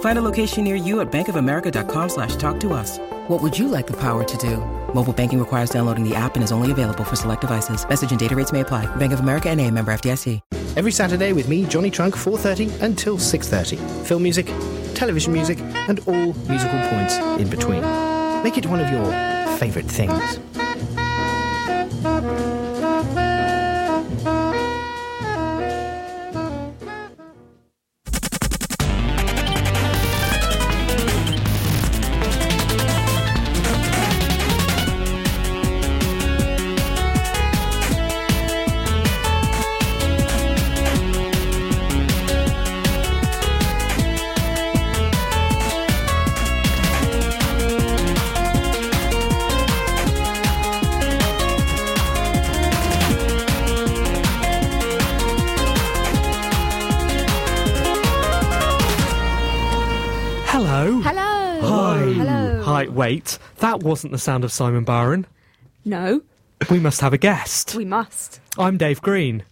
Find a location near you at bankofamerica.com slash talk to us. What would you like the power to do? Mobile banking requires downloading the app and is only available for select devices. Message and data rates may apply. Bank of America and a member FDIC. Every Saturday with me, Johnny Trunk, 4.30 until 6.30. Film music, television music, and all musical points in between. Make it one of your favourite things. Hello. Hello. Hi. Hello. Hi. Wait, that wasn't the sound of Simon Byron. No, We must have a guest. we must. I'm Dave Green.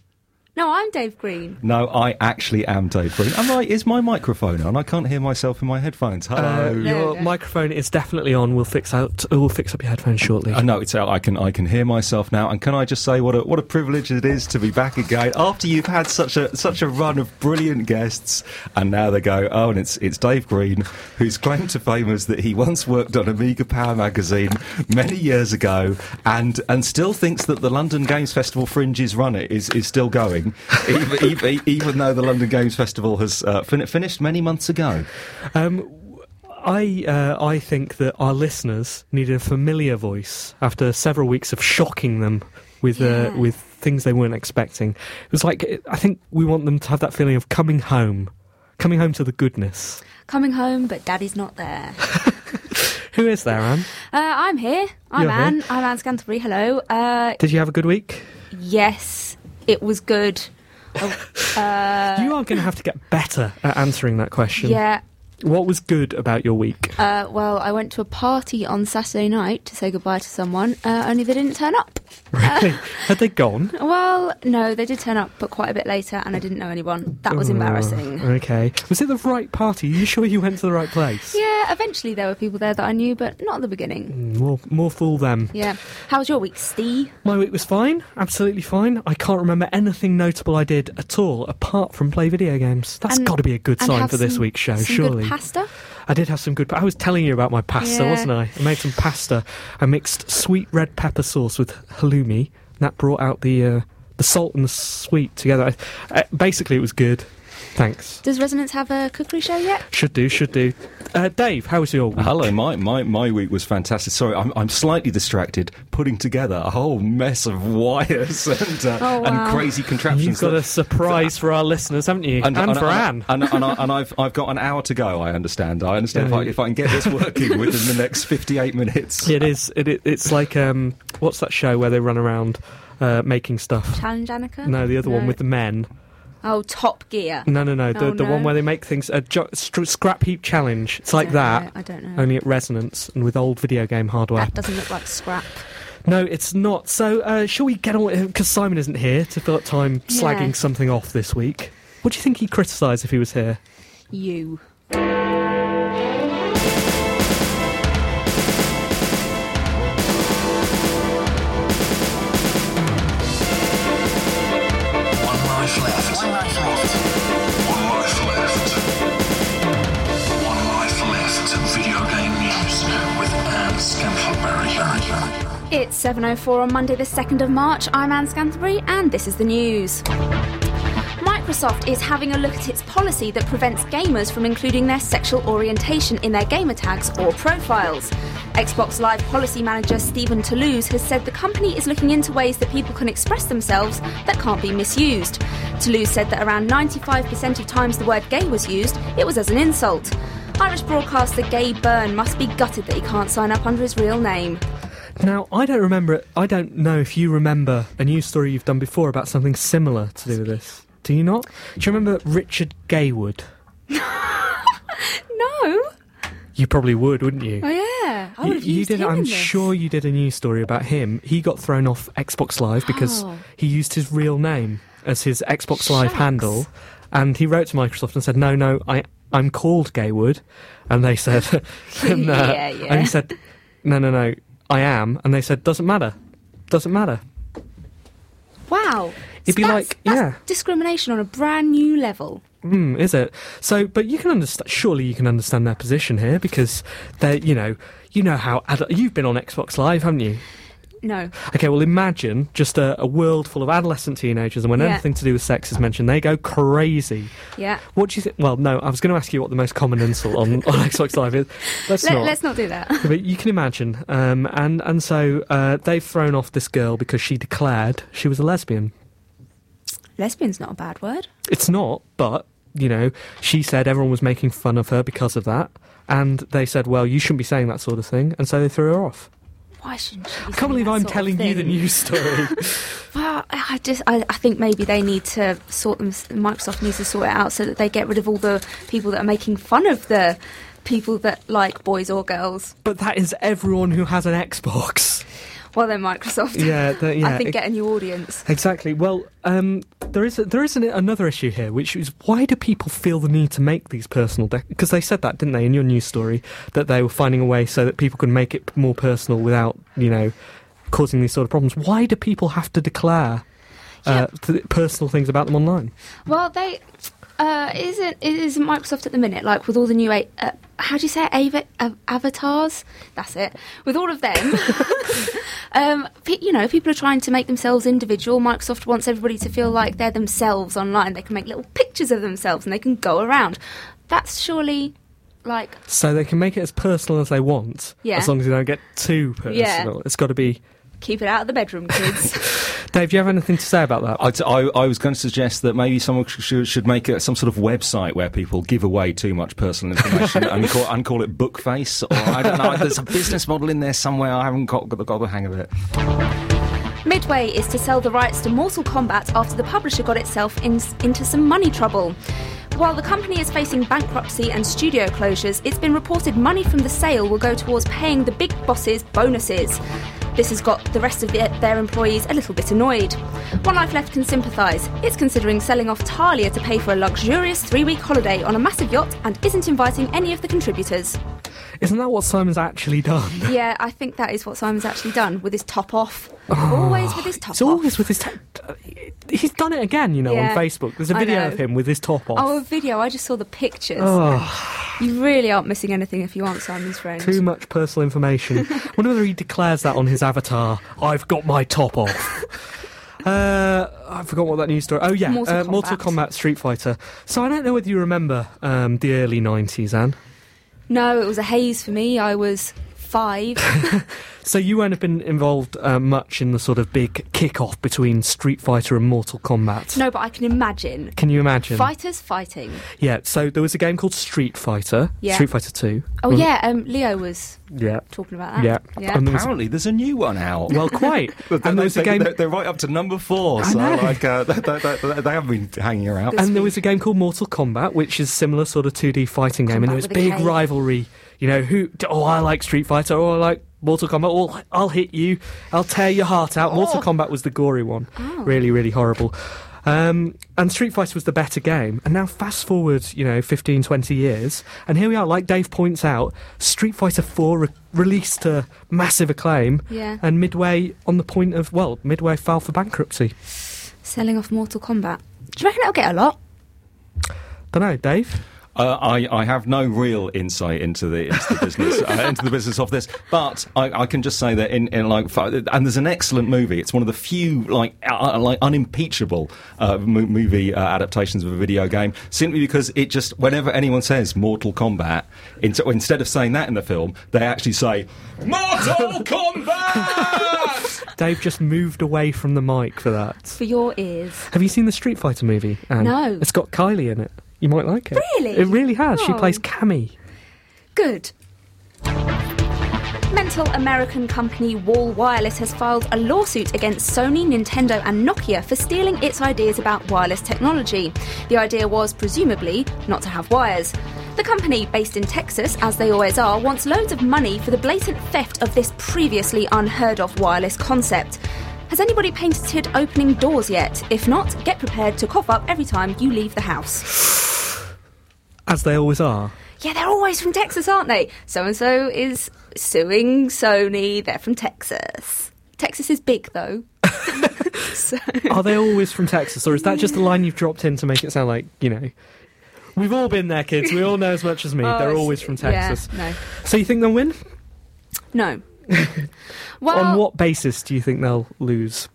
No, I'm Dave Green. No, I actually am Dave Green. Am I? Is my microphone on? I can't hear myself in my headphones. Uh, Hello. your no. microphone is definitely on. We'll fix out. We'll fix up your headphones shortly. I know it's out. I can I can hear myself now. And can I just say what a what a privilege it is to be back again after you've had such a such a run of brilliant guests, and now they go oh, and it's it's Dave Green whose claim to fame is that he once worked on Amiga Power magazine many years ago, and and still thinks that the London Games Festival Fringes run it is is still going, even even, even though the London Games Festival has uh, fin- finished many months ago. Um, I uh, I think that our listeners needed a familiar voice after several weeks of shocking them with uh, with things they weren't expecting. It was like I think we want them to have that feeling of coming home, coming home to the goodness. Coming home, but Daddy's not there. Who is there, Anne? Uh, I'm here. I'm You're here. Anne. I'm Anne Scantlebury. Hello. Uh, Did you have a good week? yes, it was good. Oh, uh, you are going to have to get better at answering that question. yeah. What was good about your week? Uh, well, I went to a party on Saturday night to say goodbye to someone, uh, only they didn't turn up. Really? Had they gone? Well, no, they did turn up, but quite a bit later, and I didn't know anyone. That was Oh, embarrassing. Okay. Was it the right party? Are you sure you went to the right place? Yeah, eventually there were people there that I knew, but not at the beginning. More, more fool them. Yeah. How was your week, Steve? My week was fine, absolutely fine. I can't remember anything notable I did at all apart from play video games. That's And- got to be a good and sign have for this some- week's show, some surely. Pasta. I did have some good. I was telling you about my pasta, Yeah. wasn't I? I made some pasta. I mixed sweet red pepper sauce with halloumi. And that brought out the uh, the salt and the sweet together. I, uh, basically, it was good. Thanks. Does Resonance have a cookery show yet? Should do, should do. Uh, Dave, how was your week? Hello, my, my, my week was fantastic. Sorry, I'm, I'm slightly distracted putting together a whole mess of wires and, uh, Oh, wow. and crazy contraptions. You've got that- a surprise for our listeners, haven't you? And, for Anne. And, and, I, and I've, I've got an hour to go, I understand. I understand if, I, if I can get this working within the next 58 minutes. It is. It, it, it's like um, what's that show where they run around uh, making stuff? Challenge Annika? No, the other one with the men. Oh, Top Gear. No, no, no. The Oh, the no. one where they make things a jo- str- scrap heap challenge. It's like that, know, I don't know. only at Resonance and with old video game hardware. That doesn't look like scrap. No, it's not. So, uh, shall we get on? Because Simon isn't here to fill up time slagging Yeah. something off this week. What do you think he'd criticise if he was here? You. One life left. It's 7.04 on Monday, the 2nd of March. I'm Anne Scantlebury, and this is the news. Microsoft is having a look at its policy that prevents gamers from including their sexual orientation in their gamer tags or profiles. Xbox Live policy manager Stephen Toulouse has said the company is looking into ways that people can express themselves that can't be misused. Toulouse said that around 95% of times the word gay was used, it was as an insult. Irish broadcaster Gay Byrne must be gutted that he can't sign up under his real name. Now, I don't remember. I don't know if you remember a news story you've done before about something similar to do with this. Do you not? Do you remember Richard Gaywood? No. You probably would, wouldn't you? Oh yeah. I You- would have you used did. him I'm sure you did a news story about him. He got thrown off Xbox Live because Oh. he used his real name as his Xbox Live handle, and he wrote to Microsoft and said, "No, no, I I'm called Gaywood," and they said, and, uh, Yeah, yeah. and he said, "No, no, no, I am," and they said, "Doesn't matter, doesn't matter." Wow. It'd be like- yeah. discrimination on a brand new level. Hmm, is it? So, but you can understand. Surely you can understand their position here because they're. you know, you know how ad- you've been on Xbox Live, haven't you? No. Okay, well, imagine just a, a world full of adolescent teenagers, and when Yeah. anything to do with sex is mentioned, they go crazy. Yeah. What do you think? Well, no, I was going to ask you what the most common insult on, on Xbox Live is. Let's Let, not. let's not do that. But you can imagine, um, and and so uh, they've thrown off this girl because she declared she was a lesbian. Lesbian's not a bad word. It's not, but you know, she said everyone was making fun of her because of that, and they said, well, you shouldn't be saying that sort of thing, and so they threw her off. Why shouldn't she? be I can't believe I'm telling you the news story. Well, I just, I, I think maybe they need to sort them. Microsoft needs to sort it out so that they get rid of all the people that are making fun of the people that like boys or girls. but that is everyone who has an Xbox. Well, then Microsoft. Yeah, the- yeah, I think it- get a new audience. Exactly. Well, um, there is a, there is an, another issue here, which is why do people feel the need to make these personal? Because they said that, didn't they, in your news story, that they were finding a way so that people can make it more personal without, you know, causing these sort of problems. Why do people have to declare uh, th- personal things about them online? Well, they uh, isn't Microsoft at the minute like with all the new uh, how do you say it? Ava- av- avatars? That's it. With all of them, um, pe- you know, people are trying to make themselves individual. Microsoft wants everybody to feel like they're themselves online. They can make little pictures of themselves and they can go around. That's surely like So they can make it as personal as they want, Yeah. as long as they don't get too personal. Yeah. It's got to be. keep it out of the bedroom, kids. Dave, do you have anything to say about that? I, I, I was going to suggest that maybe someone sh- should, should make a, some sort of website where people give away too much personal information and, call, and call it Bookface. Or I don't know. There's a business model in there somewhere. I haven't got, got, the- got the hang of it. Midway is to sell the rights to Mortal Kombat after the publisher got itself in, into some money trouble. While the company is facing bankruptcy and studio closures, it's been reported money from the sale will go towards paying the big bosses bonuses. This has got the rest of the, their employees a little bit annoyed. One Life Left can sympathise. It's considering selling off Talia to pay for a luxurious three week holiday on a massive yacht and isn't inviting any of the contributors. Isn't that what Simon's actually done? Yeah, I think that is what Simon's actually done with his top off. Always with his top off. It's off. always with his. T- he's done it again, you know, Yeah, on Facebook. There's a I video know. of him with his top off. Oh, a video. I just saw the pictures. Oh, You really aren't missing anything if you aren't Simon's friend. too much personal information. wonder whether he declares that on his avatar. I've got my top off. Uh, I forgot what that news story. Oh yeah, Mortal uh, Kombat. Mortal Kombat Street Fighter. So I don't know whether you remember um, the early '90s, Anne. No, it was a haze for me. I was five. So you won't have been involved uh, much in the sort of big kick-off between Street Fighter and Mortal Kombat. no, but I can imagine. Can you imagine? Fighters fighting. Yeah. So there was a game called Street Fighter. Yeah. Street Fighter Two. Oh, Was- yeah, um, Leo was Yeah. talking about that. Yeah. Yeah. And there was- Apparently, there's a new one out. well, quite. But and there was a they, game. They're, they're right up to number four, I so know. like uh, they, they, they, they haven't been hanging around. And there was a game called Mortal Kombat, which is similar sort of 2D fighting game, and Kombat there was with a big K. rivalry. You know, who? Oh, I like Street Fighter. Oh, I like Mortal Kombat. Oh, I'll hit you. I'll tear your heart out. Mortal Kombat was the gory one. Really, really horrible. Um, and Street Fighter was the better game. And now, fast forward, you know, 15, 20 years, and here we are. Like Dave points out, Street Fighter 4 re- released to massive acclaim, Yeah. and Midway on the point of well, Midway filed for bankruptcy. Selling off Mortal Kombat. Do you reckon it'll get a lot? Don't know, Dave. Uh, I, I have no real insight into the into the business uh, into the business of this, but I, I can just say that in, in like and there's an excellent movie. It's one of the few like uh, like unimpeachable uh, movie uh, adaptations of a video game, simply because it just whenever anyone says Mortal Kombat, in, instead of saying that in the film, they actually say Mortal Kombat. Dave just moved away from the mic for that. For your ears. Have you seen the Street Fighter movie? Anne? No. It's got Kylie in it. You might like it. Really? It really has. She Oh. plays Cammy. Good. Mental American company Wall Wireless has filed a lawsuit against Sony, Nintendo, and Nokia for stealing its ideas about wireless technology. The idea was, presumably, not to have wires. The company, based in Texas, as they always are, wants loads of money for the blatant theft of this previously unheard of wireless concept. Has anybody painted opening doors yet? If not, get prepared to cough up every time you leave the house. As they always are. Yeah, they're always from Texas, aren't they? So and so is suing Sony. They're from Texas. Texas is big, though. so, Are they always from Texas, or is that just a line you've dropped in to make it sound like you know? We've all been there, kids. We all know as much as me. Oh, They're always from yeah, Texas. no. So you think they'll win? no. well, On what basis do you think they'll lose?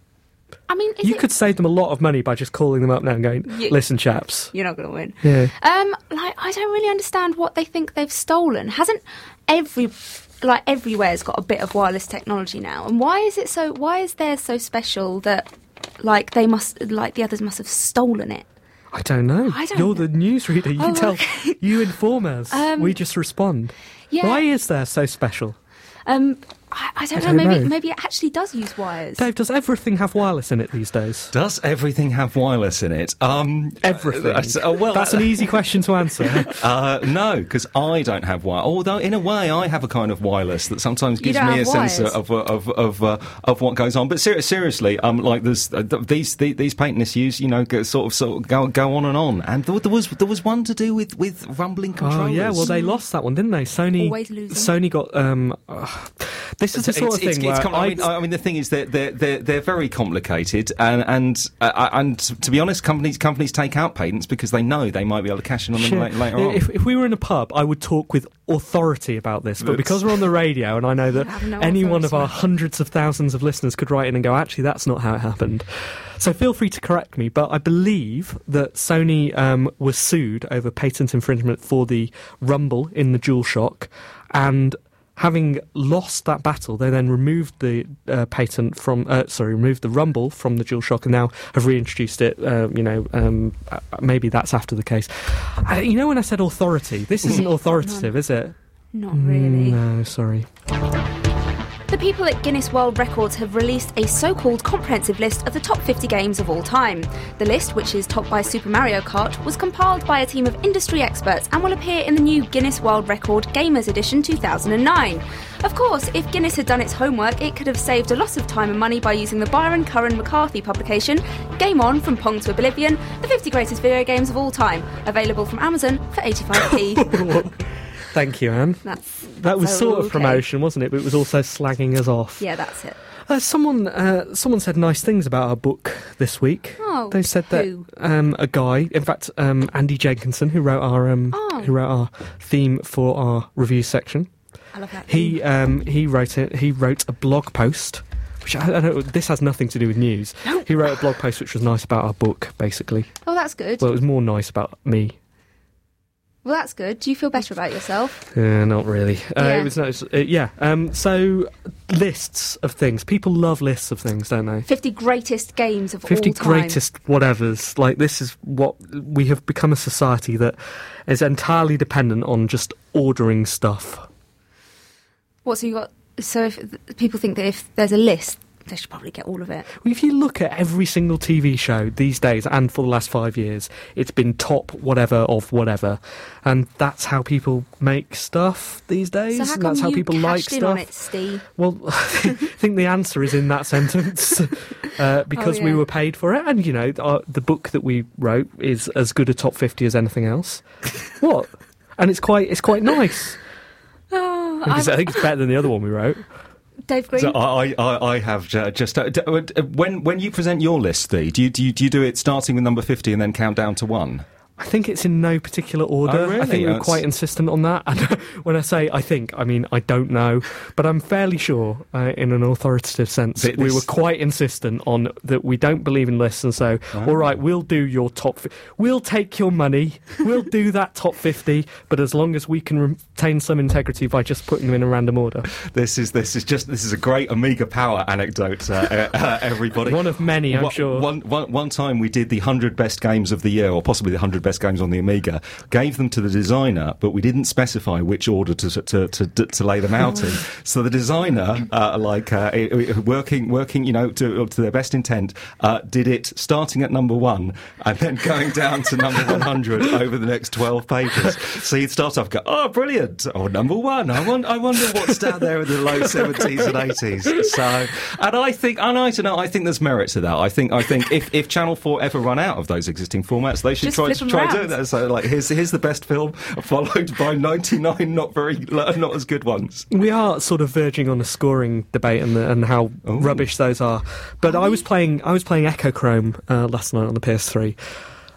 I mean, You it- could save them a lot of money by just calling them up now and going, You- "Listen, chaps." You're not going to win. Yeah. Um, like I don't really understand what they think they've stolen. Hasn't every like everywhere's got a bit of wireless technology now? And why is it so? Why is theirs so special that like they must like the others must have stolen it? I don't know. I don't You're know. the newsreader. You Oh, tell. okay. You inform us. Um, we just respond. yeah. Why is there so special? Um, I, I don't I know. don't maybe know. maybe it actually does use wires. Dave, does everything have wireless in it these days? Does everything have wireless in it? Um, Everything. uh, uh, well, That's an easy question to answer. Uh, no, because I don't have wire. Although in a way, I have a kind of wireless that sometimes gives me a have sense wires? of of of uh, of what goes on. But ser- seriously, um, like there's uh, th- these th- these patent issues, you know, go, sort of sort of go go on and on. And there, there was there was one to do with with rumbling Oh yeah, well they lost that one, didn't they? Sony. Always losing. Sony got. Um, uh, this is the sort of thing it's, where com- I, I- mean, I mean, the thing is that they're, they're, they're very complicated, and and uh, and to be honest, companies companies take out patents because they know they might be able to cash in on them Sure. later, later on. If, if we were in a pub, I would talk with authority about this. But That's- because we're on the radio, and I know that no any one of our hundreds of thousands of listeners could write in and go, actually, that's not how it happened. So feel free to correct me. But I believe that Sony um, was sued over patent infringement for the Rumble in the DualShock, and having lost that battle, they then removed the uh, patent from, uh, sorry, removed the Rumble from the DualShock, and now have reintroduced it. Uh, you know, um, uh, maybe that's after the case. Uh, you know, when I said authority, this isn't authoritative, is it? Not really. No, sorry. The people at Guinness World Records have released a so called comprehensive list of the top 50 games of all time. The list, which is topped by Super Mario Kart, was compiled by a team of industry experts and will appear in the new Guinness World Record Gamers Edition 2009. Of course, if Guinness had done its homework, it could have saved a lot of time and money by using the Byron Curran McCarthy publication, Game On From Pong to Oblivion, the 50 greatest video games of all time, available from Amazon for 85p. Thank you, Anne. That's, That was sort of promotion, wasn't it? But it was also slagging us off. Yeah, that's it. Uh, someone, uh, someone said nice things about our book this week. Oh, they said who? that um, a guy, in fact, um, Andy Jenkinson, who wrote our um, Oh. who wrote our theme for our review section, I love that. he um, he wrote it. He wrote a blog post. Which I, I don't, this has nothing to do with news. No. He wrote a blog post which was nice about our book, basically. Oh, that's good. Well, it was more nice about me. Well, that's good. Do you feel better about yourself? Uh, not really. Uh, Yeah. It was nice. Uh, yeah. Um, so lists of things. People love lists of things, don't they? 50 greatest games of 50 all time. 50 greatest whatevers. Like, this is what we have become a society that is entirely dependent on just ordering stuff. What, so you got. So if people think that if there's a list, they should probably get all of it. If you look at every single TV show these days and for the last five years, it's been top whatever of whatever. And that's how people make stuff these days. So how and come that's how you people like in stuff. on it, Steve? Well, I think the answer is in that sentence uh, because we Oh, yeah. were paid for it, and you know, our, the book that we wrote is as good a top fifty as anything else. what? And it's quite, it's quite nice. Oh, I think it's better than the other one we wrote. Dave Green. So I, I, I have just uh, uh, when when you present your list, Steve, do you, do you do you do it starting with number fifty and then count down to one? I think it's in no particular order. Oh, really? I think we were That's- quite insistent on that. And when I say I think, I mean I don't know, but I'm fairly sure, uh, in an authoritative sense, Th- we were quite insistent on that we don't believe in lists, and so Oh. all right, we'll do your top. Fi- we'll take your money. We'll do that top fifty, but as long as we can retain some integrity by just putting them in a random order. This is this is just this is a great Amiga Power anecdote, uh, uh, uh, everybody. One of many, I'm One- sure. One, one, one time we did the hundred best games of the year, or possibly the hundred best games on the Amiga. Gave them to the designer, but we didn't specify which order to to to, to, lay them out in. So the designer, uh, like uh, working working, you know, to, to their best intent, uh, did it starting at number one and then going down to number one hundred over the next twelve pages. So you'd start off, go, oh, brilliant, oh, number one. I wonder, I wonder what's down there in the low seventies and eighties. So, and I think, and I don't know, I think there's merit to that. I think, I think if, if Channel Four ever run out of those existing formats, they should Just try flip to 'em try round. doing that. So, like, here's here's the best film, followed by ninety nine not very not as good ones. We are sort of verging on a scoring debate and, the, and how Ooh. rubbish those are. But I was playing I was playing Echochrome uh, last night on the PS3,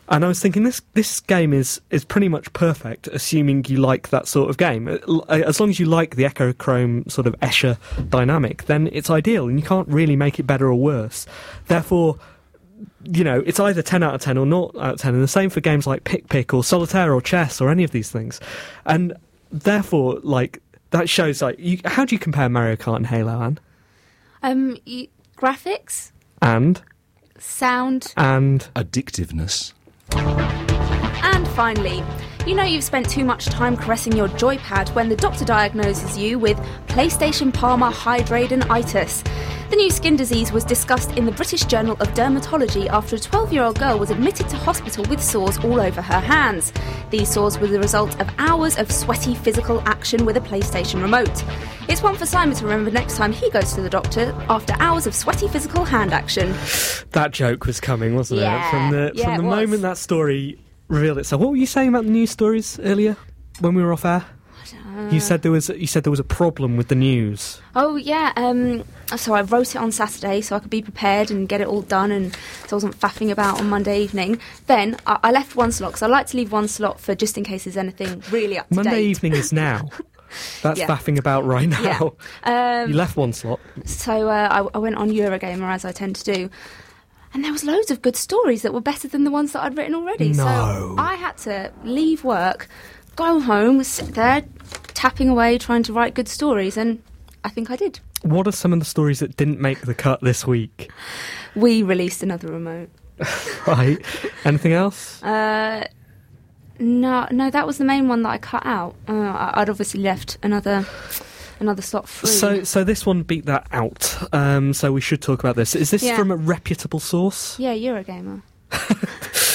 and I was thinking this this game is is pretty much perfect, assuming you like that sort of game. Uh, As long as you like the Echochrome sort of Escher dynamic, then it's ideal, and you can't really make it better or worse. Therefore. You know, it's either 10 out of 10 or not out of 10, and the same for games like Pick Pick or Solitaire or Chess or any of these things. And therefore, like, that shows, like, you, how do you compare Mario Kart and Halo, Anne? Um, y- graphics, And, sound, and, Addictiveness. and finally, you know you've spent too much time caressing your joypad when the doctor diagnoses you with PlayStation palmar hidradenitis. The new skin disease was discussed in the British Journal of Dermatology after a 12 year old girl was admitted to hospital with sores all over her hands. These sores were the result of hours of sweaty physical action with a PlayStation remote. It's one for Simon to remember next time he goes to the doctor after hours of sweaty physical hand action. that joke was coming, wasn't it? From the, yeah, from the moment that story revealed So, What were you saying about the news stories earlier when we were off air? You said there was you said there was a problem with the news. Oh yeah, um, so I wrote it on Saturday so I could be prepared and get it all done, and so I wasn't faffing about on Monday evening. Then I, I left one slot because I like to leave one slot for just in case there's anything really up to Monday date. evening is now. That's Yeah. faffing about right now. Yeah. Um, you left one slot. So uh, I, I went on Eurogamer as I tend to do. And there was loads of good stories that were better than the ones that I'd written already. So No. I had to leave work, go home, sit there, tapping away, trying to write good stories, and I think I did. What are some of the stories that didn't make the cut this week? We released another remote. Right. Anything else? Uh, no, no, that was the main one that I cut out. Uh, I'd obviously left another another slot free. So, so this one beat that out. Um, so we should talk about this. Is this Yeah. from a reputable source? yeah, Eurogamer.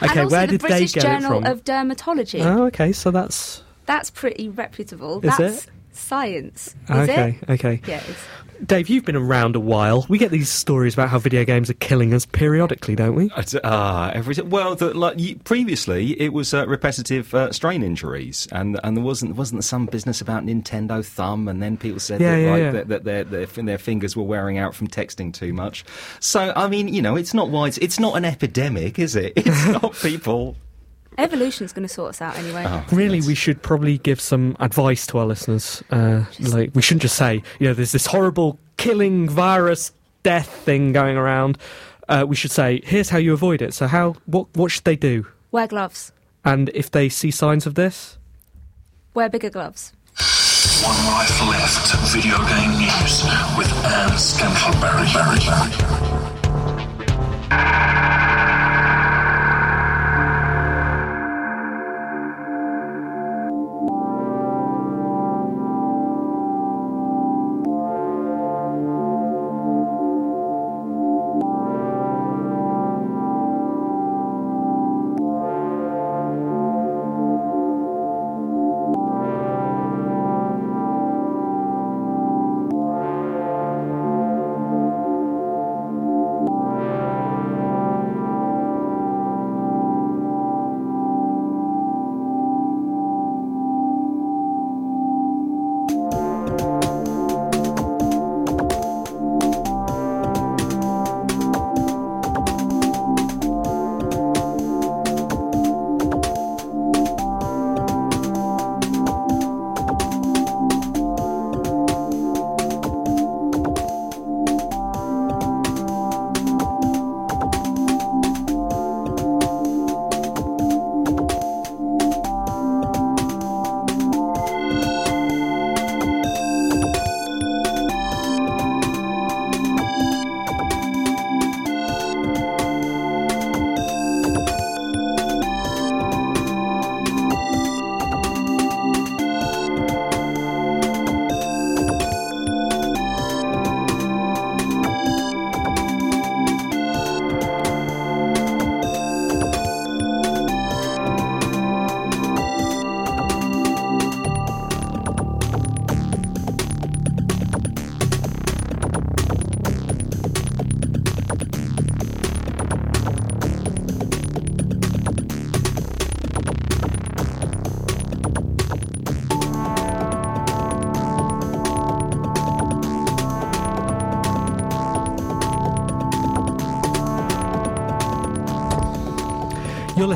Okay, and also where the did British they get Journal it from? of Dermatology. Oh, okay. So that's That's pretty reputable. Is That's it? science. Is okay. it? Okay. Yeah, it's, Dave, you've been around a while. We get these stories about how video games are killing us periodically, don't we? Ah, every well, the, like previously it was uh, repetitive uh, strain injuries, and and there wasn't wasn't some business about Nintendo Thumb, and then people said Yeah, that, yeah, like, yeah. that, that their, their their fingers were wearing out from texting too much. So I mean, you know, it's not wide. It's not an epidemic, is it? It's not people. Evolution's going to sort us out anyway. Oh, Really, we should probably give some advice to our listeners. Uh, like, we shouldn't just say, you know, there's this horrible killing virus death thing going around. Uh, we should say, here's how you avoid it. So, how what what should they do? Wear gloves. And if they see signs of this, Wear bigger gloves. One life left. Video game news with Anne Scantlebury.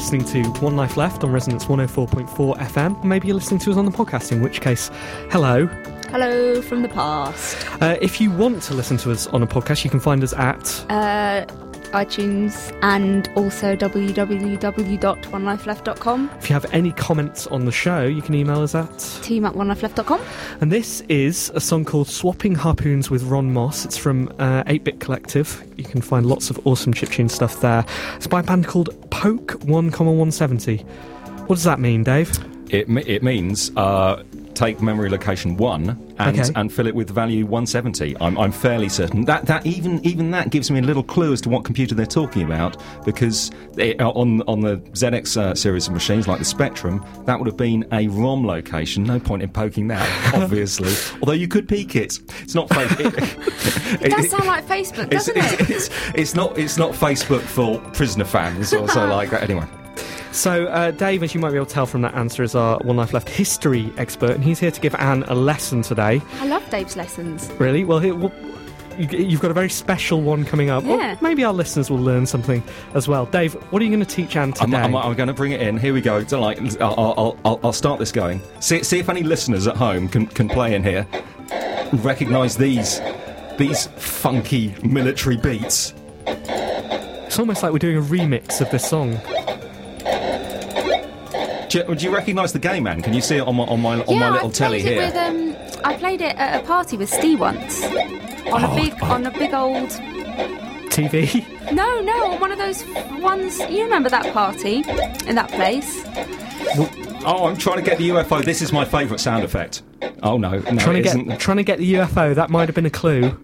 Listening to One Life Left on Resonance 104.4 FM. Maybe you're listening to us on the podcast, in which case, hello. Hello from the past. Uh, if you want to listen to us on a podcast, you can find us at. Uh, iTunes and also www.onelifeleft.com. If you have any comments on the show, you can email us at. Team at onelifeleft.com. And this is a song called Swapping Harpoons with Ron Moss. It's from uh, 8 Bit Collective. You can find lots of awesome chiptune stuff there. It's by a band called Poke 1,170. What does that mean, Dave? It, it means uh, take memory location one and, Okay. and fill it with value 170. I'm, I'm fairly certain that that even even that gives me a little clue as to what computer they're talking about because it, uh, on on the ZX uh, series of machines like the Spectrum, that would have been a ROM location. No point in poking that, obviously. Although you could peek it. It's not fake. It, It does sound like Facebook, it's, doesn't it's, it? it's, it's not it's not Facebook for prisoner fans or so like that. Anyway. So, uh, Dave, as you might be able to tell from that answer, is our One Life Left history expert, and he's here to give Anne a lesson today. I love Dave's lessons. Really? Well, here, well you- you've got a very special one coming up. Or Yeah. maybe our listeners will learn something as well. Dave, what are you going to teach Anne today? I'm, I'm, I'm going to bring it in. Here we go. So, like, I'll, I'll, I'll, I'll start this going. See, see if any listeners at home can, can play in here. Recognise these these funky military beats. It's almost like we're doing a remix of this song. Do you, do you recognise the game, man? Can you see it on my on my on yeah, my little I telly played here? with um, I played it at a party with Steve once on Oh, a big on a big old. TV? No, no, on one of those ones. You remember that party in that place? Oh, I'm trying to get the UFO. This is my favourite sound effect. Oh no, no, trying it to isn't. trying to get the UFO. That might have been a clue.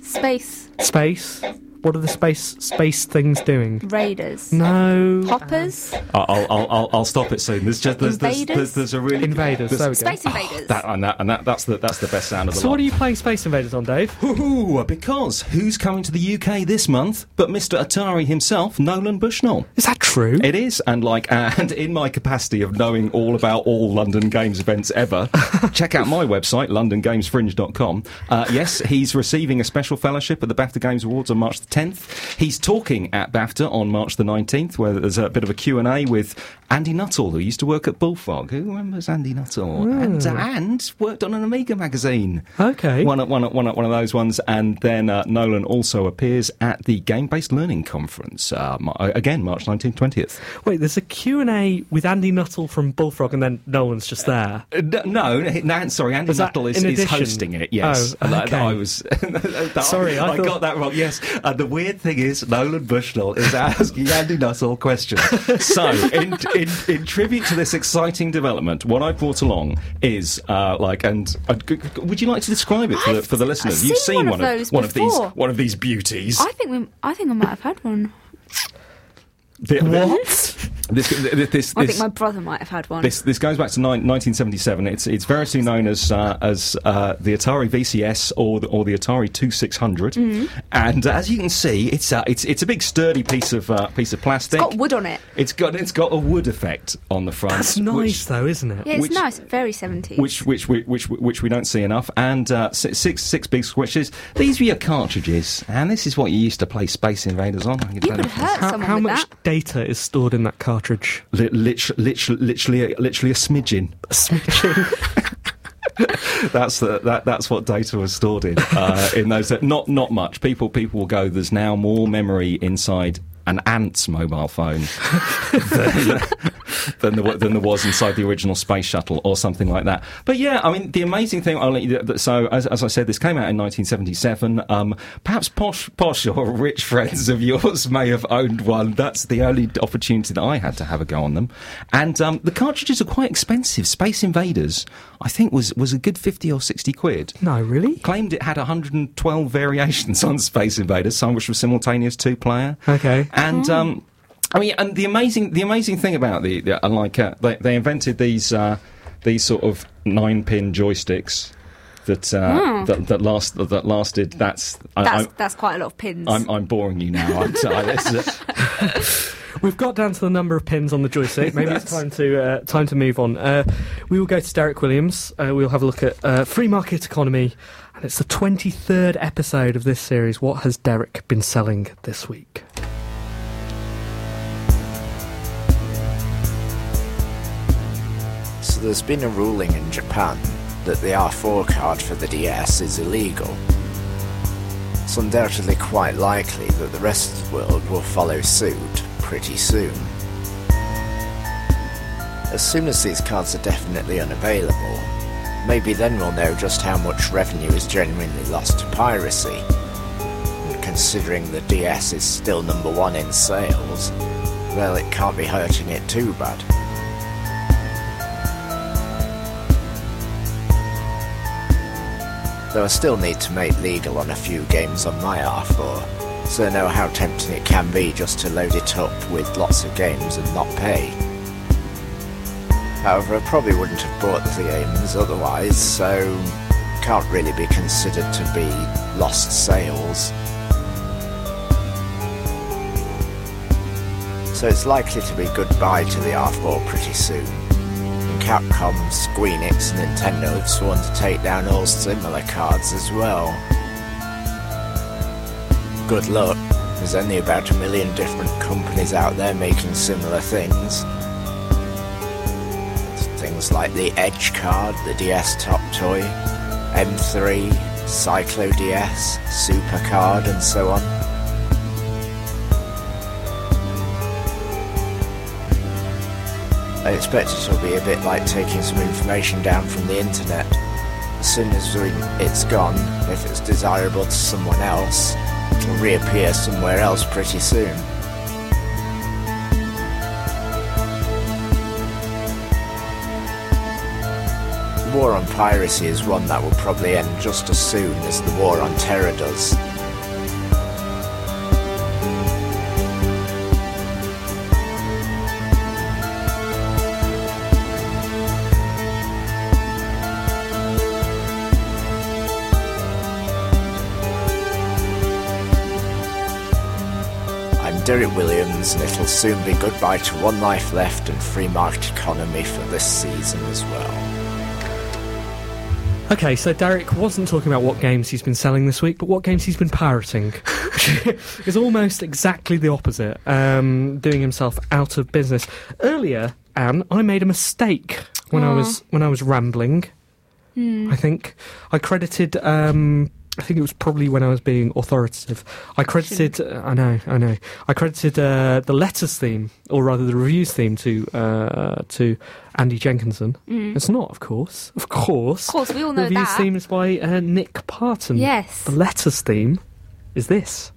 Space Space. What are the space space things doing? Raiders. No. Hoppers. I'll, I'll, I'll, I'll stop it soon. There's just there's, there's, there's, there's a really Invaders. there's- There we go. Space Invaders. That and that and that that's the that's the best sound of the So lot. what are you playing Space Invaders on, Dave? Ooh, because who's coming to the UK this month but Mr. Atari himself, Nolan Bushnell? Is that true? It is, and like, and in my capacity of knowing all about all London Games events ever, check out my website, londongamesfringe.com. Uh, yes, he's receiving a special fellowship at the BAFTA Games Awards on March the 10th. He's talking at BAFTA on March the 19th, where there's a bit of a Q&A with Andy Nuttall, who used to work at Bullfrog. Who remembers Andy Nuttall? And, uh, and worked on an Amiga magazine. Okay. One, one, one, one of those ones. And then uh, Nolan also appears at the Game Based Learning Conference, uh, again, March 19th, 20th. Wait, there's a Q&A with Andy Nuttall from Bullfrog and then Nolan's just there. Uh, no, no, sorry, Andy Was Nuttall is, is hosting it. Yes, Oh, And I- okay. I, was. Sorry, I I, thought- got that wrong. Yes, and the weird thing is, Nolan Bushnell is asking Andy Nuttall questions. so, in, in, in tribute to this exciting development, what I've brought along is uh, like, and uh, would you like to describe it for the, for the I've listeners? You've seen one of one those one of these one of these beauties. I think we. I think I might have had one. The- What? This, this, this, I this- think my brother might have had one. This this goes back to nine, 1977. It's it's variously known as uh, as uh, the Atari VCS or the, or the Atari 2600. Mm-hmm. And uh, as you can see, it's uh, it's it's a big sturdy piece of uh, piece of plastic. it's got wood on it. It's got it's got a wood effect on the front. That's nice, which- though, isn't it? Yeah, it's Which- nice. Very 70s. which which which which which we don't see enough, and uh, six six six big switches. These were your cartridges, and this is what you used to play Space Invaders on. you could hurt How, someone how with much that. Data is stored in that cartridge? Li- lit- lit- literally, literally a smidgen. that's the, that. That's what data was stored in. Uh, in those, not not much. People people will go. There's now more memory inside an ant's mobile phone than, than, there, than there was inside the original space shuttle or something like that. But yeah, I mean, the amazing thing. I'll let you, so as, as I said, this came out in 1977. Um, perhaps posh, posh or rich friends of yours may have owned one. That's the only opportunity that I had to have a go on them. And um, the cartridges are quite expensive. Space Invaders, I think, was was a good 50 or 60 quid No, really? claimed it had 112 variations on Space Invaders, some which were simultaneous two player. Okay. And um, I mean, and the amazing the amazing thing about the, the and like uh, they they invented these uh, these sort of nine pin joysticks. That, uh, that that last that lasted. That's That's, I'm, that's quite a lot of pins. I'm, I'm boring you now. I'm sorry. This a- We've got down to the number of pins on the joystick. Maybe it's time to uh, time to move on. Uh, we will go to Derek Williams. Uh, we'll have a look at uh, free market economy, and it's the twenty third episode of this series. What has Derek been selling this week? There's been a ruling in Japan that the R4 card for the DS is illegal. It's undoubtedly quite likely that the rest of the world will follow suit pretty soon. As soon as these cards are definitely unavailable, maybe then we'll know just how much revenue is genuinely lost to piracy. And considering the DS is still number one in sales, well, it can't be hurting it too bad. Though I still need to make legal on a few games on my R4, so I know how tempting it can be just to load it up with lots of games and not pay. However, I probably wouldn't have bought the games otherwise, so can't really be considered to be lost sales. So it's likely to be goodbye to the R4 pretty soon. Capcom, Squeenix and Nintendo have sworn to take down all similar cards as well. Good luck, there's only about a million different companies out there making similar things. Things like the Edge card, the DS Top Toy, M3, Cyclo DS, Super Card, and so on. I expect it'll be a bit like taking some information down from the internet. As soon as it's gone, if it's desirable to someone else, it'll reappear somewhere else pretty soon. The war on piracy is one that will probably end just as soon as the war on terror does. I'm Williams, and it'll soon be goodbye to One Life Left and free market economy for this season as well. Okay, so Derek wasn't talking about what games he's been selling this week, but what games he's been pirating. it's almost exactly the opposite, um, doing himself out of business. Earlier, Anne, I made a mistake when I was when I was rambling. I think I credited. Um, I think it was probably when I was being authoritative. I credited. Uh, I know. I know. I credited uh, the letters theme, or rather the reviews theme, to uh, to Andy Jenkinson. It's not, of course. Of course. Of course, we all know Reviews that. Reviews theme is by uh, Nick Parton. Yes. The letters theme is this.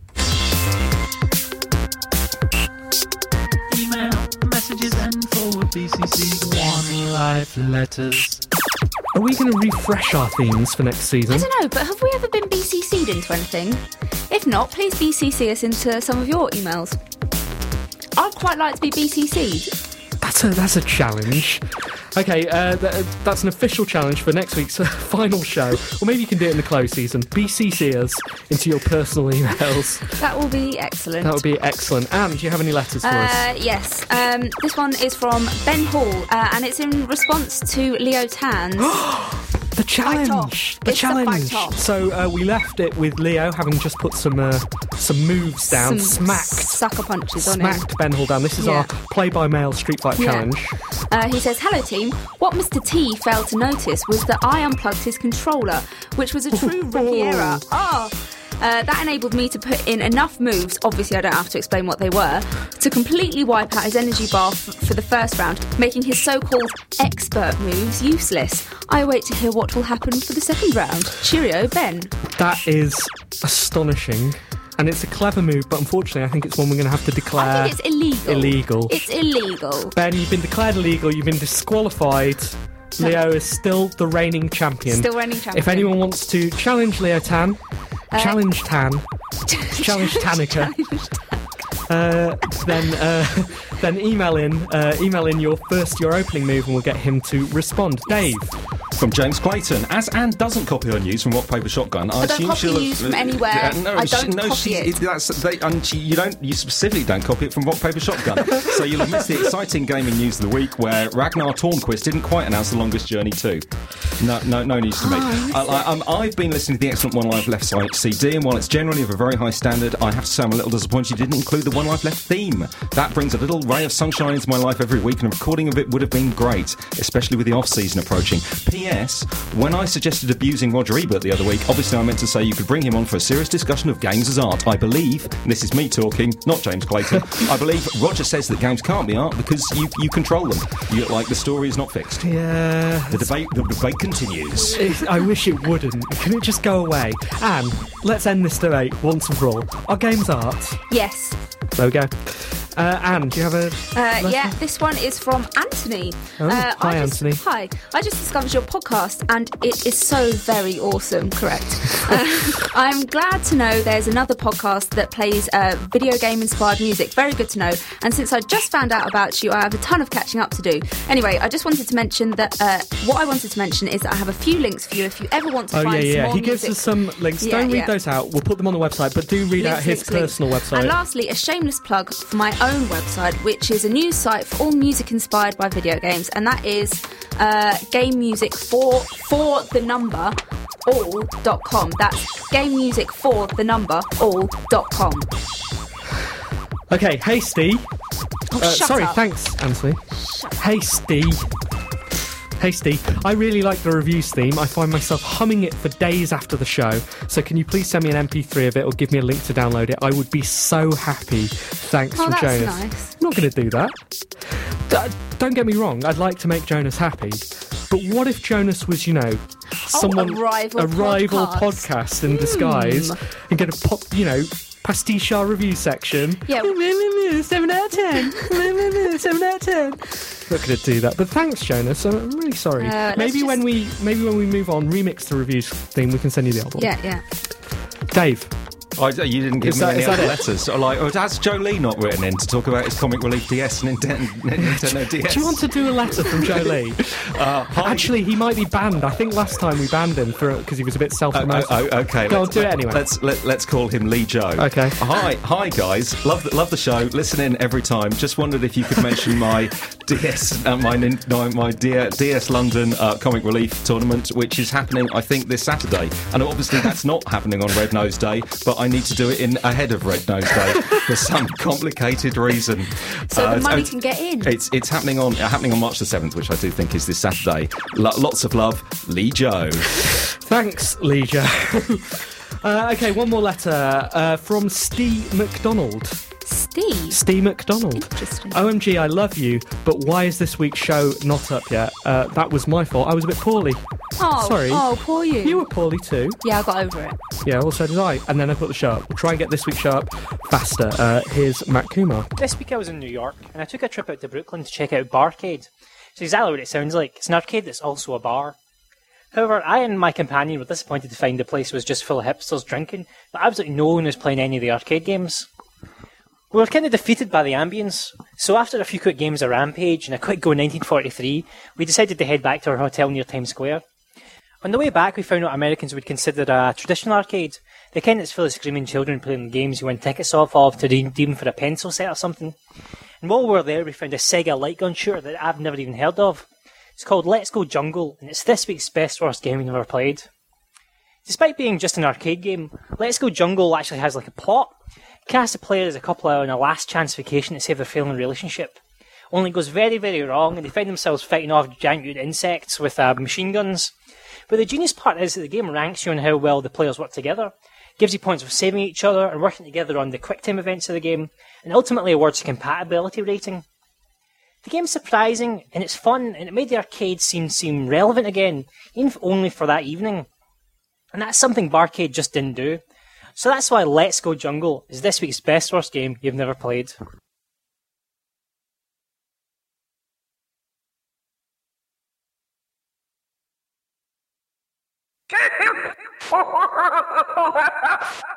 Email messages and forward BCC one life letters. Are we going to refresh our themes for next season? I don't know, but have we ever been BCC'd into anything? If not, please BCC us into some of your emails. I'd quite like to be BCC'd. That's a that's a challenge. Okay, uh, th- that's an official challenge for next week's uh, final show. Or maybe you can do it in the close season. BCC us into your personal emails. That will be excellent. That would be excellent. Anne, do you have any letters for us? Uh, yes. Um, this one is from Ben Hall, uh, and it's in response to Leo Tan's. The challenge. off. The It's the fight challenge. off. So uh, we left it with Leo having just put some uh, some moves down, some smacked, sucker punches on him. smacked Ben Hall down. This is Yeah. our play by mail Street Fight Yeah. challenge. Uh, he says, Hello, team. What Mr. T failed to notice was that I unplugged his controller, which was a true rookie error. Oh! Uh, that enabled me to put in enough moves, obviously, I don't have to explain what they were, to completely wipe out his energy bar f- for the first round, making his so called expert moves useless. I wait to hear what will happen for the second round. Cheerio, Ben. That is astonishing. And it's a clever move, but unfortunately, I think it's one we're going to have to declare I think it's illegal. illegal. It's illegal. Ben, you've been declared illegal. You've been disqualified. Leo is still the reigning champion. Still reigning champion. If anyone wants to challenge Leo Tan, challenge uh, Tan, challenge Tanica, uh, then uh, then email in uh, email in your first your opening move, and we'll get him to respond. Dave, From James Clayton. As Anne doesn't copy her news from Rock Paper Shotgun, I, I don't assume copy she'll have- news from anywhere. no, I she- don't no, copy she- it. that's, they, and she, you don't. You specifically don't copy it from Rock Paper Shotgun. so you'll have missed the exciting gaming news of the week, where Ragnar Tornquist didn't quite announce the longest journey too. No, no, no news to me. Oh, I, I, um, I've been listening to the excellent One Life Left site CD, and while it's generally of a very high standard, I have to say I'm a little disappointed you didn't include the One Life Left theme. That brings a little ray of sunshine into my life every week, and a recording of it would have been great, especially with the off season approaching. P.S. When I suggested abusing Roger Ebert the other week, obviously I meant to say you could bring him on for a serious discussion of games as art. I believe, and this is me talking, not James Clayton, I believe Roger says that games can't be art because you, you control them. You, like the story is not fixed. Yeah. The debate, the debate continues. It- I wish it wouldn't. Can it just go away? Anne, let's end this debate once and for all. Are games art? Yes. There we go. Uh, Anne, do you have a. Uh, yeah, this one is from Anthony. Oh, uh, hi, I just, Anthony. Hi. I just discovered your podcast and it is so very awesome, correct? Uh, I'm glad to know there's another podcast that plays uh, video game inspired music. Very good to know. And since I just found out about you, I have a ton of catching up to do. Anyway, I just wanted to mention that uh, what I wanted to mention is that I have a few links for you if you ever want to Oh, yeah, find some yeah. more He gives music. us some links. Yeah, Don't read yeah. those out. We'll put them on the website, but do read out his links, links. personal website. And lastly, a shameless plug for my own website, which is a new site for all music inspired by video games, and that is uh, game music for for the number all.com. That's game music for the number all.com. Okay, hasty. Oh, Uh, sorry, up. thanks, Anthony. Hasty. Hasty. I really like the reviews theme. I find myself humming it for days after the show. So can you please send me an MP3 of it or give me a link to download it? I would be so happy. Thanks Oh, from that's Jonas. nice. I'm not going to do that. D- don't get me wrong. I'd like to make Jonas happy. But what if Jonas was, you know, oh, someone Oh, rival rival podcast. podcast in hmm. disguise and get a pop, you know, pastiche our review section? Yeah. seven out of ten. seven out of ten. Not going to do that, but thanks, Jonas. I'm really sorry. Uh, maybe when just- we maybe when we move on, remix the reviews thing, we can send you the album. Yeah, yeah. Dave. I, you didn't give Is me that- any other letters. Or like, or has Joe Lee not written in to talk about his comic relief DS and Nintendo, Nintendo DS? Do you want to do a letter from Joe Lee? Uh. Actually, he might be banned. I think last time we banned him for because he was a bit Oh, self-promoted. oh, oh, okay. Go on, let's- do it anyway. Let's let, let's call him Lee Joe. Okay. Hi, hi guys. Love the, love the show. Listen in every time. Just wondered if you could mention my DS, uh, my no, my D- DS London uh, Comic Relief tournament, which is happening, I think, this Saturday. And obviously that's not happening on Red Nose Day, but I need to do it in ahead of Red Nose Day for some complicated reason. So Uh, the money can get in. It's it's happening on uh, happening on March the seventh, which I do think is this Saturday. Lo- lots of love, Lee Joe. Thanks, Lee Joe. uh, okay, one more letter uh, from Steve McDonald. Steve. Steve McDonald. OMG, I love you, but why is this week's show not up yet? Uh, that was my fault. I was a bit poorly. Oh, Sorry. Oh, poor you. You were poorly too. Yeah, I got over it. Yeah, well, so did I. And then I put the show up. We'll try and get this week's show up faster. Uh, here's Matt Kumar. This week I was in New York and I took a trip out to Brooklyn to check out Barcade. It's exactly what it sounds like. It's an arcade that's also a bar. However, I and my companion were disappointed to find the place was just full of hipsters drinking, but absolutely no one was playing any of the arcade games. We were kind of defeated by the ambience, so after a few quick games of Rampage and a quick go in 1943, we decided to head back to our hotel near Times Square. On the way back, we found what Americans would consider a traditional arcade, the kind that's full of screaming children playing games you win tickets off of to redeem for a pencil set or something. And while we were there, we found a Sega light gun shooter that I've never even heard of. It's called Let's Go Jungle, and it's this week's best worst game we've ever played. Despite being just an arcade game, Let's Go Jungle actually has like a plot. Cast the player as a couple on a last chance vacation to save their failing relationship. Only goes very, very wrong, and they find themselves fighting off giant insects with uh, machine guns. But the genius part is that the game ranks you on how well the players work together, gives you points for saving each other and working together on the quick time events of the game, and ultimately awards a compatibility rating. The game's surprising and it's fun, and it made the arcade seem seem relevant again, even only for that evening. And that's something Barcade just didn't do. So that's why Let's Go Jungle is this week's best worst game you've never played.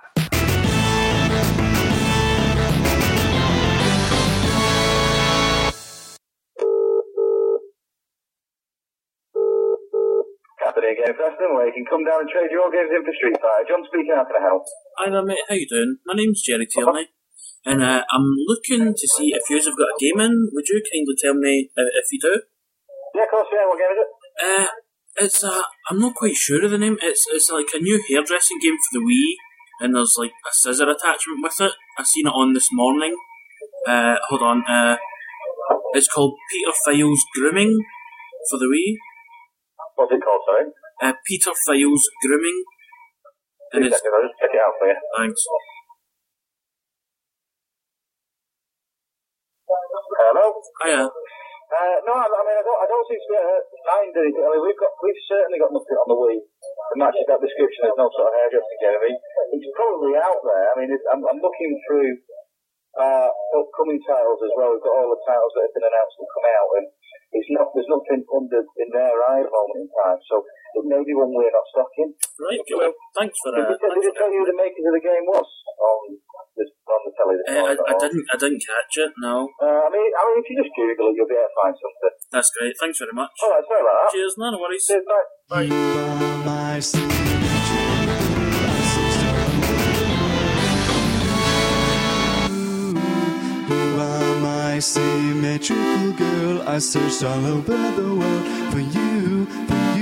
mate. Preston, way, you can come down and trade your games in for Street Fighter. John speaking, can I help? Hi there, mate. How you doing? My name's Jerry Tierney, and uh, I'm looking to see if you've got a game in. Would you kindly tell me uh, if you do? Yeah, of course, yeah. What game is it? Uh, it's uh, I'm not quite sure of the name. It's it's like a new hairdressing game for the Wii, and there's like a scissor attachment with it. I seen it on this morning. Uh, hold on. Uh, it's called Peter Files Grooming for the Wii. What's it called, sorry? Uh, Peter Files Grooming. Two seconds, I'll just check it out for you. Thanks. Hello? Hiya. Uh, no, I, I mean, I don't, I don't seem to be able to find anything. I mean, we've got, we've certainly got nothing on the Wii that matches that description. There's no sort of hairdressing game. I mean, it's probably out there. I mean, it's, I'm, I'm looking through uh, upcoming titles as well. We've got all the titles that have been announced to come out, and it's not, there's nothing under in their eye at the moment in time. So it may be one we're not stocking. Right. Okay. Well, thanks for Did, that. they- did they tell you who the makers of the game was on the, on the telly this Uh, I. I didn't. I didn't catch it. No. Uh, I mean, I mean, if you just Google it, you'll be able to find something. That's great. Thanks very much. All right, sorry about that. Cheers. No, no worries. Cheers, bye. Bye. My symmetrical girl. I searched all over the world for you, for you. You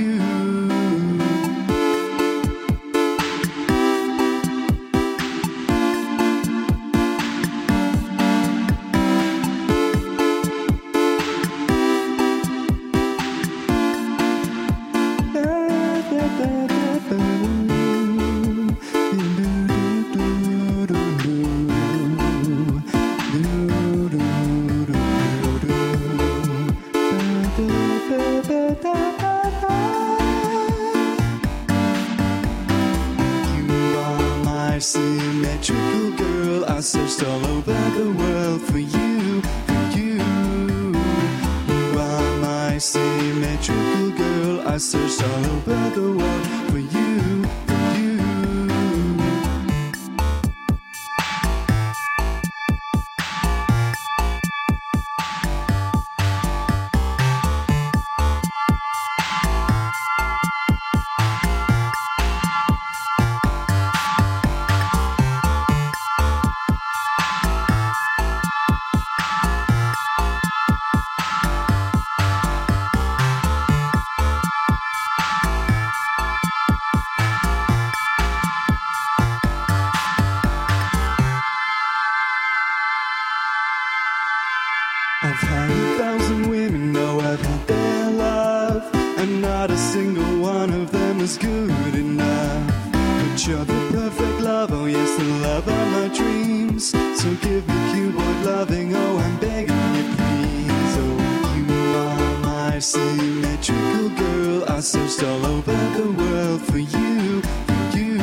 are my symmetrical girl. I searched all over the world for you, for you.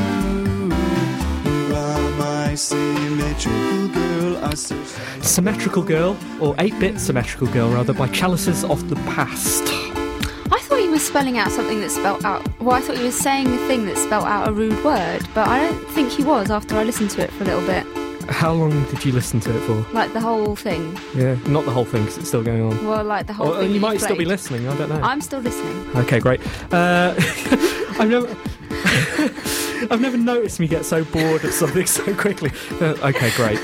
You are my symmetrical girl. I searched. Symmetrical Girl, or 8 bit Symmetrical Girl rather, by Chalices of the Past. I thought he was spelling out something that spelt out. Well, I thought he was saying a thing that spelt out a rude word, but I don't think he was after I listened to it for a little bit. How long did you listen to it for? Like the whole thing. Yeah, not the whole thing because it's still going on. Well, like the whole Or, thing. you might still be listening, I don't know. I'm still listening. Okay, great. Uh, I've never. I've never noticed me get so bored of something so quickly. Uh, okay, great.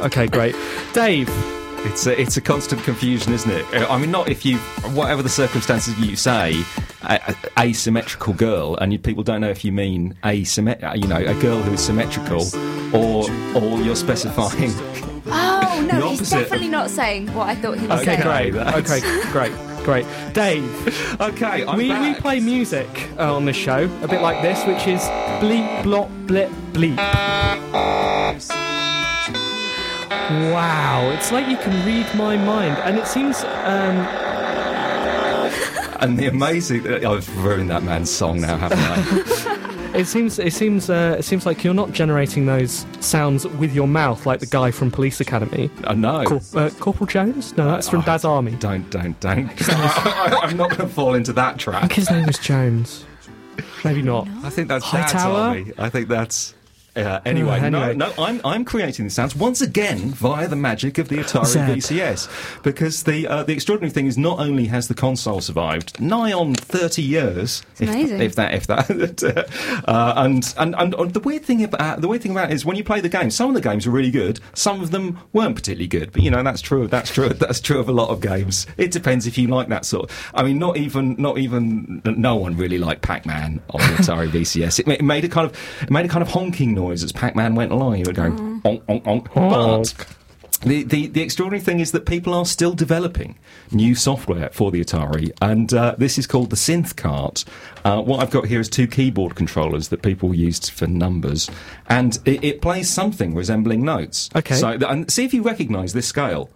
Okay, great. Dave, It's a, it's a constant confusion, isn't it? Uh, I mean, not if you, whatever the circumstances you say, a, a- asymmetrical girl, and you, people don't know if you mean asymmet, you know, a girl who is symmetrical, or or you're specifying. Oh no, he's opposite of- definitely not saying what I thought he was Okay, saying. great. Okay, great, great. Dave, Okay, I'm we, we play music uh, on this show, a bit like this, which is bleep, blop, blip, bleep. Wow, it's like you can read my mind, and it seems. Um, And the amazing, uh, I've ruined that man's song now, haven't I? It seems it seems uh, it seems like you're not generating those sounds with your mouth like the guy from Police Academy. I know. Cor- uh, Corporal Jones? No, that's from Oh, Dad's Army. Don't, don't, don't. I, am not going to fall into that I trap. think his name was Jones. Maybe not. I think that's Hightower? Dad's army. I think that's Uh, anyway, Oh, anyway. no, no, I'm I'm creating the sounds once again via the magic of the Atari. VCS, because the uh, the extraordinary thing is not only has the console survived nigh on thirty years, if, amazing. if that if that, uh, and, and and the weird thing about the weird thing about it is when you play the game, some of the games are really good, some of them weren't particularly good, but you know that's true. That's true. That's true of a lot of games. It depends if you like that sort. I mean, not even not even no one really liked Pac-Man on the Atari VCS. It, it made a kind of it made a kind of honking noise as Pac-Man went along. You would go onk onk onk. But the, the, the extraordinary thing is that people are still developing new software for the Atari, and uh, this is called the Synth Cart. Uh, what I've got here is two keyboard controllers that people used for numbers, and it, it plays something resembling notes. Okay. So, and see if you recognise this scale.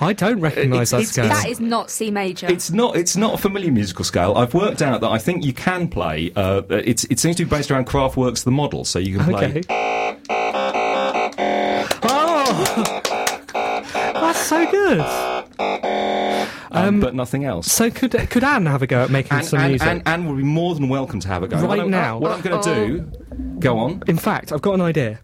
I don't recognise that scale. That is not C major. It's not. It's not a familiar musical scale. I've worked out that I think you can play. Uh, it's, it seems to be based around Kraftwerk's The Model, so you can play. Okay. Oh, that's so good. um, but nothing else. So could could Anne have a go at making And, some and, music and, Anne would be more than welcome to have a go. Right What I'm- now? what I'm going to do? Go on. In fact, I've got an idea.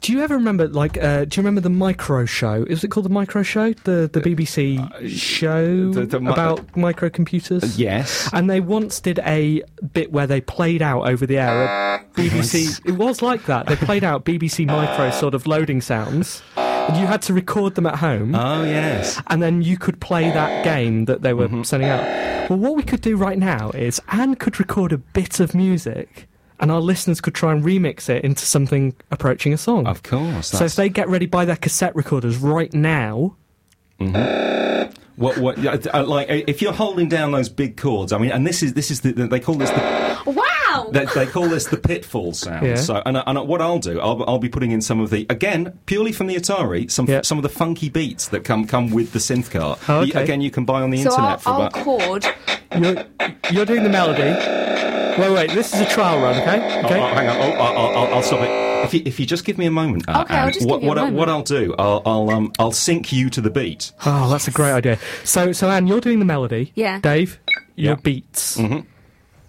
Do you ever remember, like, uh, do you remember the Micro Show? Is it called the Micro Show? The the BBC show Uh, the- the mi- about microcomputers. Yes. And they once did a bit where they played out over the air a BBC. Yes. It was like that. They played out BBC Micro sort of loading sounds. And you had to record them at home. Oh yes. and then you could play that game that they were Mm-hmm. sending out. Well, what we could do right now is Anne could record a bit of music, and our listeners could try and remix it into something approaching a song. Of course. so if they get ready by their cassette recorders right now, what, what, yeah, uh, like, uh, if you're holding down those big chords, I mean, and this is this is the, they call this the wow! they, they call this the pitfall sound. Yeah. So, and, and what I'll do, I'll, I'll be putting in some of the again purely from the Atari, some Yeah. some of the funky beats that come come with the synth cart. Oh, You- okay. again, you can buy on the so internet I'll, for I'll about. chord. you're, you're doing the melody. Wait, wait, this is a trial run, okay? Oh, Okay. oh, hang on, oh, I'll, I'll, I'll stop it. If you, if you just give me a moment, uh, Okay, I'll just what, give you a what, I- moment. what I'll do, I'll I'll, um, I'll sync you to the beat. Oh, that's a great idea. So, so Anne, you're doing the melody. Yeah. Dave, your Yeah. beats.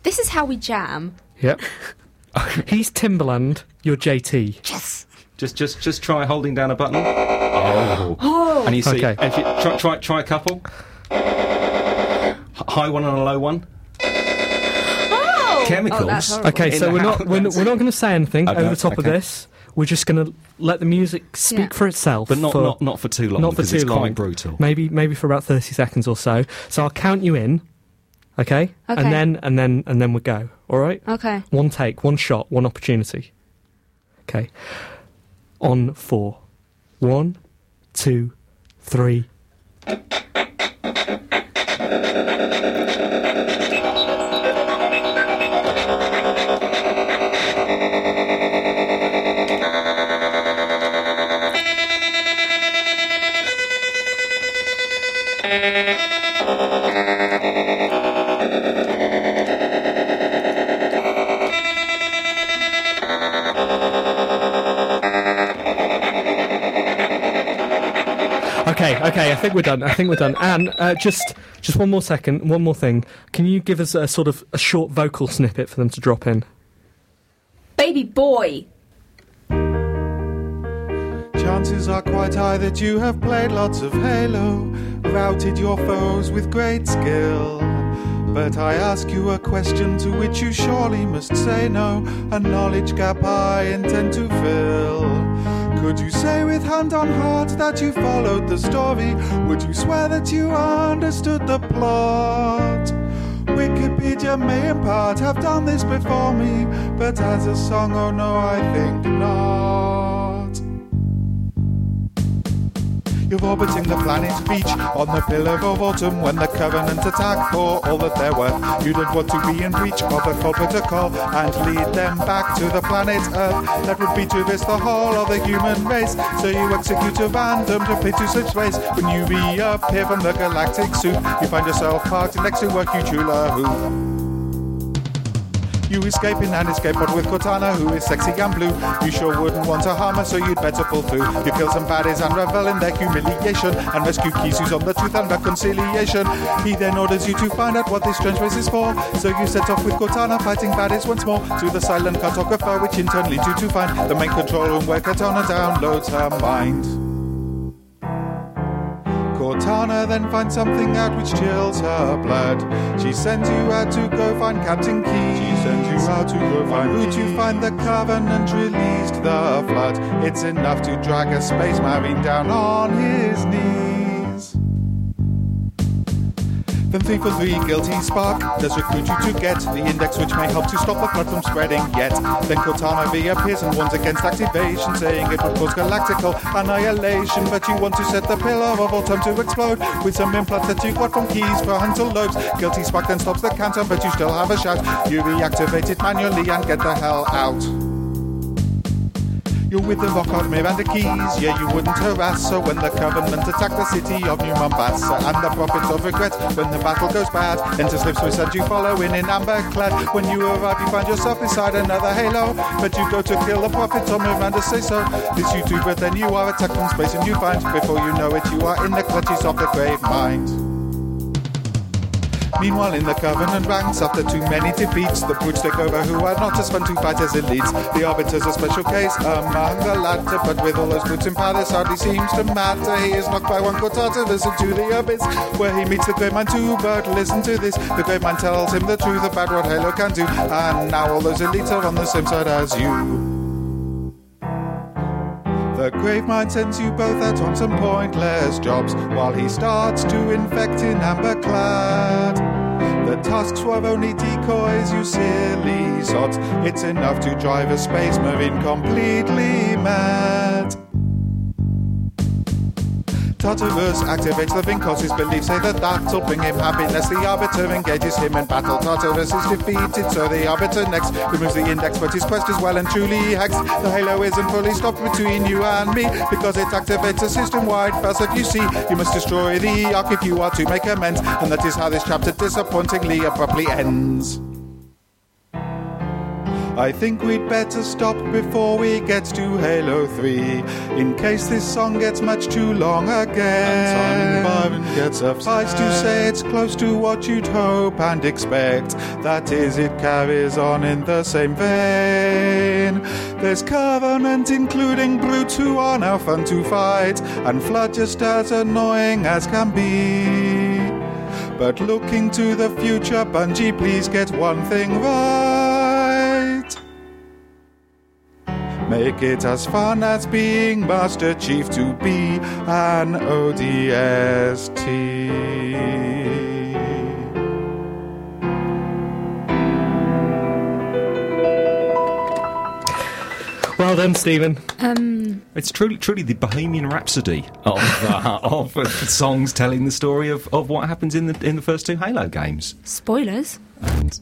This is how we jam. Yep. He's Timbaland. You're JT. Yes. Just just just try holding down a button. Oh. And you see, Okay. if you, try, try try a couple. H- High one and a low one. Oh, oh! Chemicals. Oh. Okay, so we're not we're, not- we're not going to say anything Okay, over the top of this. We're just going to let the music speak Yeah. for itself, But not, for, not not for too long not for too it's long. quite brutal. Maybe maybe for about thirty seconds or so. So I'll count you in. Okay? Okay. And then and then and then we go. All right? Okay. One take, one shot, one opportunity. Okay. On four. One, two, three. Okay, okay, I think we're done. I think we're done. Anne, uh, just just one more second, one more thing. Can you give us a sort of a short vocal snippet for them to drop in? Baby boy. Chances are quite high that you have played lots of Halo, routed your foes with great skill. But I ask you a question to which you surely must say no, a knowledge gap I intend to fill. Could you say with hand on heart that you followed the story? Would you swear that you understood the plot? Wikipedia may in part have done this before me, but as a song, oh no, I think not. You're orbiting the planet Reach on the pillar of autumn when the Covenant attack for all that they're worth. You don't want to be in breach of the Cole Protocol and lead them back to the planet Earth. That would be to this the whole of the human race. So you execute a random to pay to such space. When you reappear from the galactic soup, you find yourself parked next to a huge hula hoop. You escaping and escape, but with Cortana, who is sexy and blue, you sure wouldn't want to harm her, so you'd better pull through. You kill some baddies and revel in their humiliation, and rescue who's on the truth and reconciliation. He then orders you to find out what this strange place is for. So you set off with Cortana, fighting baddies once more, to the silent cartographer, which in turn leads you to find the main control room where Cortana downloads her mind. Cortana then finds something out which chills her blood. She sends you out to go find Captain Key. She sends you out to go find who to find the Covenant released the flood. It's enough to drag a space marine down on his knees. Then three four three, guilty spark does recruit you to get the index which may help to stop the flood from spreading yet. Then Cortana reappears and warns against activation, saying it would cause galactical annihilation. But you want to set the pillar of autumn to explode with some implants that you got from keys for Hunter Lobes. Guilty spark then stops the counter, but you still have a shout. You reactivate it manually and get the hell out. You're with the Lockhart Miranda Keyes, yeah, you wouldn't harass her when the government attacked the city of New Mombasa. And the prophets of regret when the battle goes bad. Enter Slip Swiss and you follow in in amber clad. When you arrive, you find yourself beside another halo. But you go to kill the prophets of Miranda, say so. This you do, but then you are attacked from space and you find, before you know it, you are in the clutches of the grave mind. Meanwhile, in the Covenant ranks, after too many defeats, the brutes take over who are not as fun to fight as elites. The Arbiter's a special case among the latter, but with all those brutes in power, this hardly seems to matter. He is knocked by one Cortata, listen to the abyss, where he meets the grave mind too, but listen to this. The grave mind tells him the truth about what Halo can do, and now all those elites are on the same side as you. The grave mind sends you both out on some pointless jobs while he starts to infect in amber clad. The tasks were only decoys, you silly sods. It's enough to drive a space marine completely mad. Tartarus activates the Vinkos. His beliefs say that that'll bring him happiness. The Arbiter engages him in battle. Tartarus is defeated, so the Arbiter next removes the index, but his quest is well and truly hexed. The halo isn't fully stopped between you and me because it activates a system-wide facet. You see, you must destroy the Ark if you are to make amends, and that is how this chapter disappointingly abruptly ends. I think we'd better stop before we get to Halo 3 In case this song gets much too long again. Gets Suffice to say it's close to what you'd hope and expect. That is, it carries on in the same vein. There's Covenant including Brutes who are now fun to fight And Flood just as annoying as can be. But looking to the future, Bungie, please get one thing right. Make it as fun as being Master Chief to be an ODST. Well done, Stephen. Um, It's truly, truly the Bohemian Rhapsody of uh, of uh, songs telling the story of, of what happens in the in the first two Halo games. spoilers. And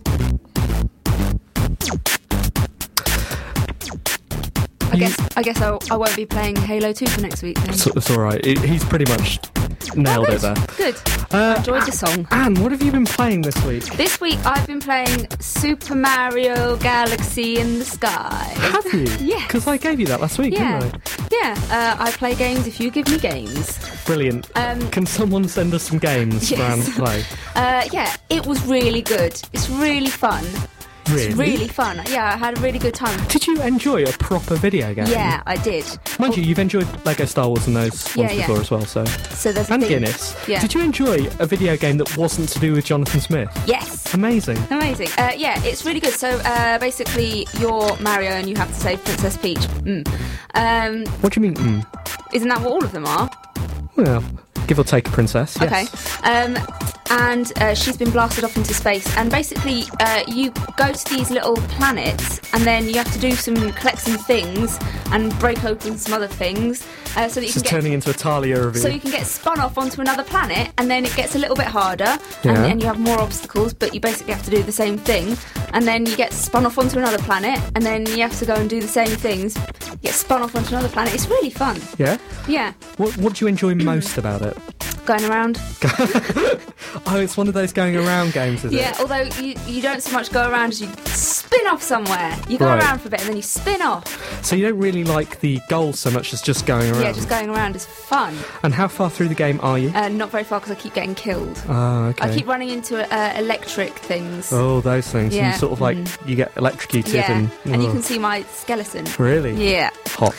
I guess I guess I, I won't be playing Halo 2 for next week then. It's, it's all right. It, he's pretty much nailed it there. Good. Uh, Enjoyed the song. Anne, what have you been playing this week? This week I've been playing Super Mario Galaxy in the Sky. Have you? Yes. Because I gave you that last week, Yeah. didn't I? Yeah, uh, I play games if you give me games. Brilliant. Um, Can someone send us some games for Anne to play? Uh, yeah, it was really good. It's really fun. Really? It's really fun. Yeah, I had a really good time. Did you enjoy a proper video game? Yeah, I did. Mind you, you've enjoyed Lego Star Wars and those Yeah, ones yeah. before as well, so. So there's And Guinness. Yeah. Did you enjoy a video game that wasn't to do with Jonathan Smith? Yes. Amazing. Amazing. Uh, yeah, it's really good. So uh, basically, you're Mario and you have to save Princess Peach. Mm. Um, What do you mean? Mm? isn't that what all of them are? Well, give or take a princess. Yes. Okay. Um, and uh, she's been blasted off into space. And basically, uh, you go to these little planets, and then you have to do some collect some things and break open some other things, uh, so that you This is can get turning into a Talia review. so you can get spun off onto another planet, and then it gets a little bit harder, Yeah. and, and you have more obstacles, but you basically have to do the same thing. And then you get spun off onto another planet, and then you have to go and do the same things. You get spun off onto another planet. It's really fun. yeah? Yeah. What, what do you enjoy most about it? Going around. Oh, it's one of those going around games, is Yeah, it? Yeah, although you, you don't so much go around as you spin off somewhere. You go Right. around for a bit and then you spin off. So you don't really like the goal so much as just going around. Yeah, just going around is fun. And how far through the game are you? Uh, not very far because I keep getting killed. Oh, okay. I keep running into uh, electric things. Oh, those things. And Yeah, you sort of like mm. you get electrocuted yeah, and, and you oh. can see my skeleton. Really? Yeah. hot.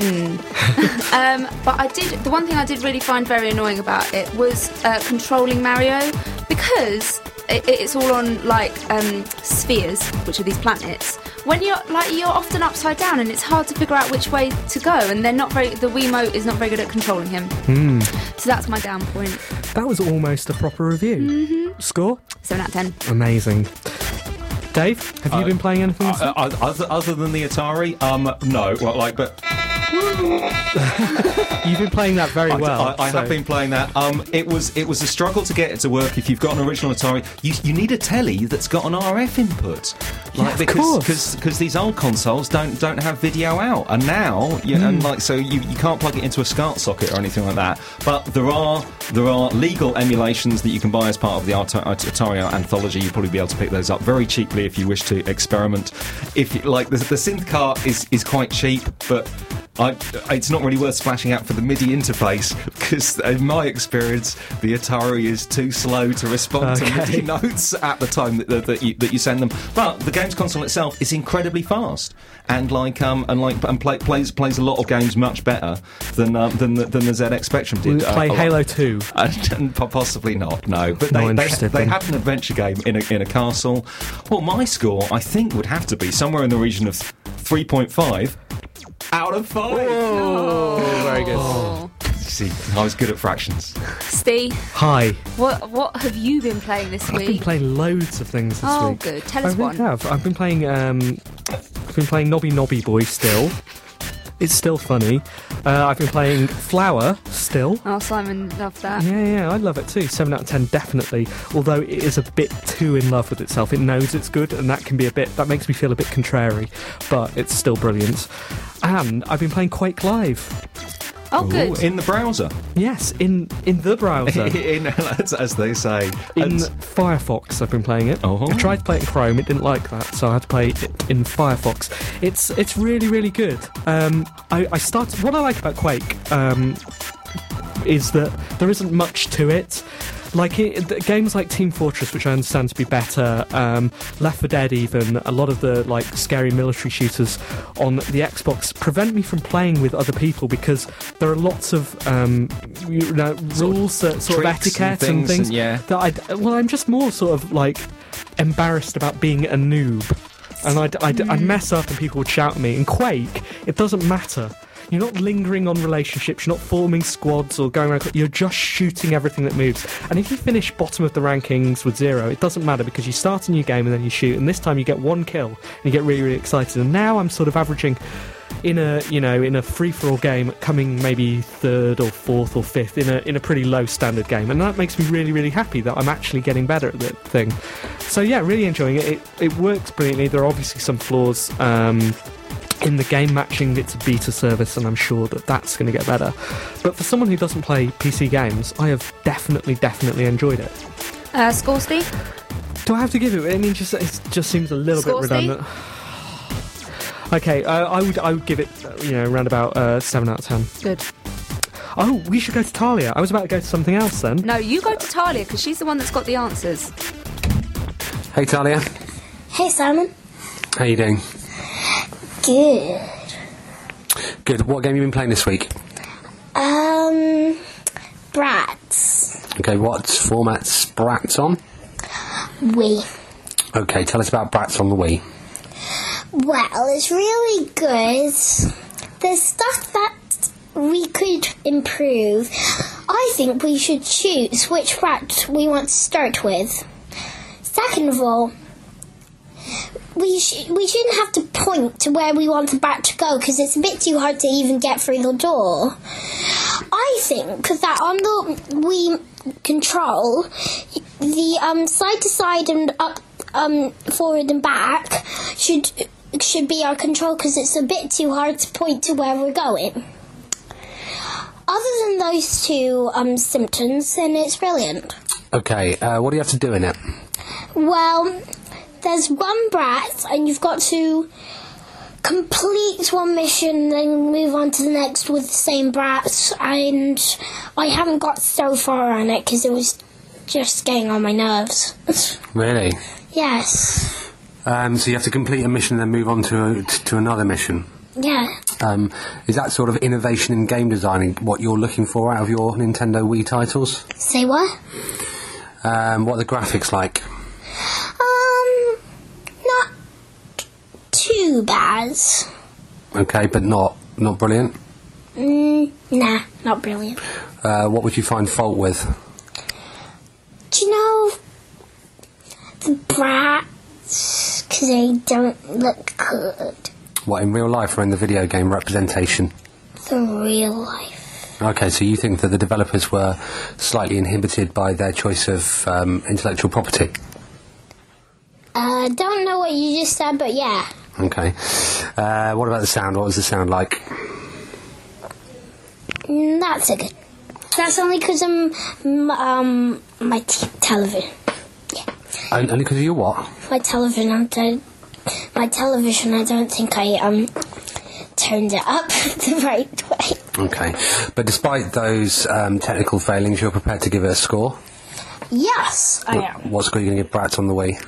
Mm. um, but I did. The one thing I did really find very annoying about it was uh, controlling Mario because it, it's all on like um, spheres, which are these planets. When you're like you're often upside down, and it's hard to figure out which way to go. And they're not very. The Wiimote is not very good at controlling him. Hmm. So that's my down point. That was almost a proper review. Mhm. Score? Seven out of ten. Amazing. Dave, have you Uh, been playing anything? Uh, uh, other, other than the Atari, um, no. Well, like, but You've been playing that very I, well. I, I so- have been playing that. Um, it was it was a struggle to get it to work. If you've got an original Atari, you, you need a telly that's got an RF input. Yeah, Like of because course. cause, 'cause these old consoles don't don't have video out, and now you Hmm. and like so you, you can't plug it into a SCART socket or anything like that. But there are there are legal emulations that you can buy as part of the Atari anthology. You'll probably be able to pick those up very cheaply if you wish to experiment. If like the, the synth cart is is quite cheap, but I, it's not really worth splashing out for the MIDI interface because, in my experience, the Atari is too slow to respond to MIDI notes at the time that, that, that, you, that you send them. But the games console itself is incredibly fast and like um and like and play, plays plays a lot of games much better than um, than the, than the ZX Spectrum did. It play Uh, Halo 2? and, and possibly not. No, but they, they, they had an adventure game in a, in a castle. Well, my score I think would have to be somewhere in the region of three point five out of five. Oh, very good. Oh. See, I was good at fractions. Steve, Hi. what what have you been playing this week? I've been week? playing loads of things this Oh, week. good. Tell I us really one. have. I've been playing. Um, I've been playing Noby Noby Boy still. It's still funny. Uh, I've been playing Flower still. Oh, Simon loved that. Yeah, yeah, I love it too. Seven out of ten, definitely. Although it is a bit too in love with itself. It knows it's good, and that can be a bit. That makes me feel a bit contrary, but it's still brilliant. And I've been playing Quake Live. Oh, good. Ooh, in the browser. Yes, in in the browser. in, as, as they say. In And- Firefox, I've been playing it. Oh. I tried to play it in Chrome, it didn't like that, so I had to play it in Firefox. It's it's really really good. Um, I, I started. What I like about Quake um, is that there isn't much to it. Like it, games like Team Fortress, which I understand to be better, um, Left 4 Dead, even a lot of the like scary military shooters on the Xbox prevent me from playing with other people because there are lots of um, you know rules, sort of tricks and etiquette and things things and- yeah. that I well, I'm just more sort of like embarrassed about being a noob, and I'd, I'd, I'd mess up and people would shout at me. In Quake, it doesn't matter. You're not lingering on relationships. You're not forming squads or going around. You're just shooting everything that moves. And if you finish bottom of the rankings with zero, it doesn't matter because you start a new game and then you shoot. And this time you get one kill and you get really, really excited. And now I'm sort of averaging in a you know in a free for all game, coming maybe third or fourth or fifth in a in a pretty low standard game, and that makes me really really happy that I'm actually getting better at the thing. So yeah, really enjoying it. It, it works brilliantly. There are obviously some flaws. Um, in the game matching, it's a beta service, and I'm sure that that's going to get better. But for someone who doesn't play PC games, I have definitely, definitely enjoyed it. Uh, score, Steve? Do I have to give it? I mean, just it just seems a little Score, bit Steve? redundant. Okay, uh, I would I would give it uh, you know around about uh, seven out of ten. Good. Oh, we should go to Talia. I was about to go to something else then. No, you go to Talia because she's the one that's got the answers. Hey Talia, Hey Simon. how you doing? Good. Good. What game have you been playing this week? Um, Bratz. Okay, what format's Bratz on? Wii. Okay, tell us about Bratz on the Wii. Well, it's really good. There's stuff that we could improve. I think we should choose which brat we want to start with. Second of all, we sh- we shouldn't have to point to where we want the bat to go because it's a bit too hard to even get through the door. I think that on the Wii control, the um, side to side and up, um, forward and back should should be our control because it's a bit too hard to point to where we're going. other than those two um, symptoms, then it's brilliant. Okay, uh, what do you have to do in it? Well, there's one brat, and you've got to complete one mission, then move on to the next with the same brat. And I haven't got so far on it because it was just getting on my nerves. Really? yes. Um, so you have to complete a mission and then move on to, to another mission. Yeah. Um, is that sort of innovation in game designing what you're looking for out of your Nintendo Wii titles? Say what? Um, what are the graphics like? Um, not too bad. Okay, but not not brilliant. Mm, nah, not brilliant. Uh, what would you find fault with? Do you know the brats? Because they don't look good. What in real life or in the video game representation? The real life. Okay, so you think that the developers were slightly inhibited by their choice of um, intellectual property? Uh, don't know what you just said, but yeah. Okay. Uh, what about the sound? What was the sound like? Not so good. That's only because I'm um my t- television. And, only because of your what? My television. I don't. My television. I don't think I um turned it up the right way. Okay. But despite those um, technical failings, you're prepared to give it a score? Yes, I am. What score are you going to give Bratz on the way?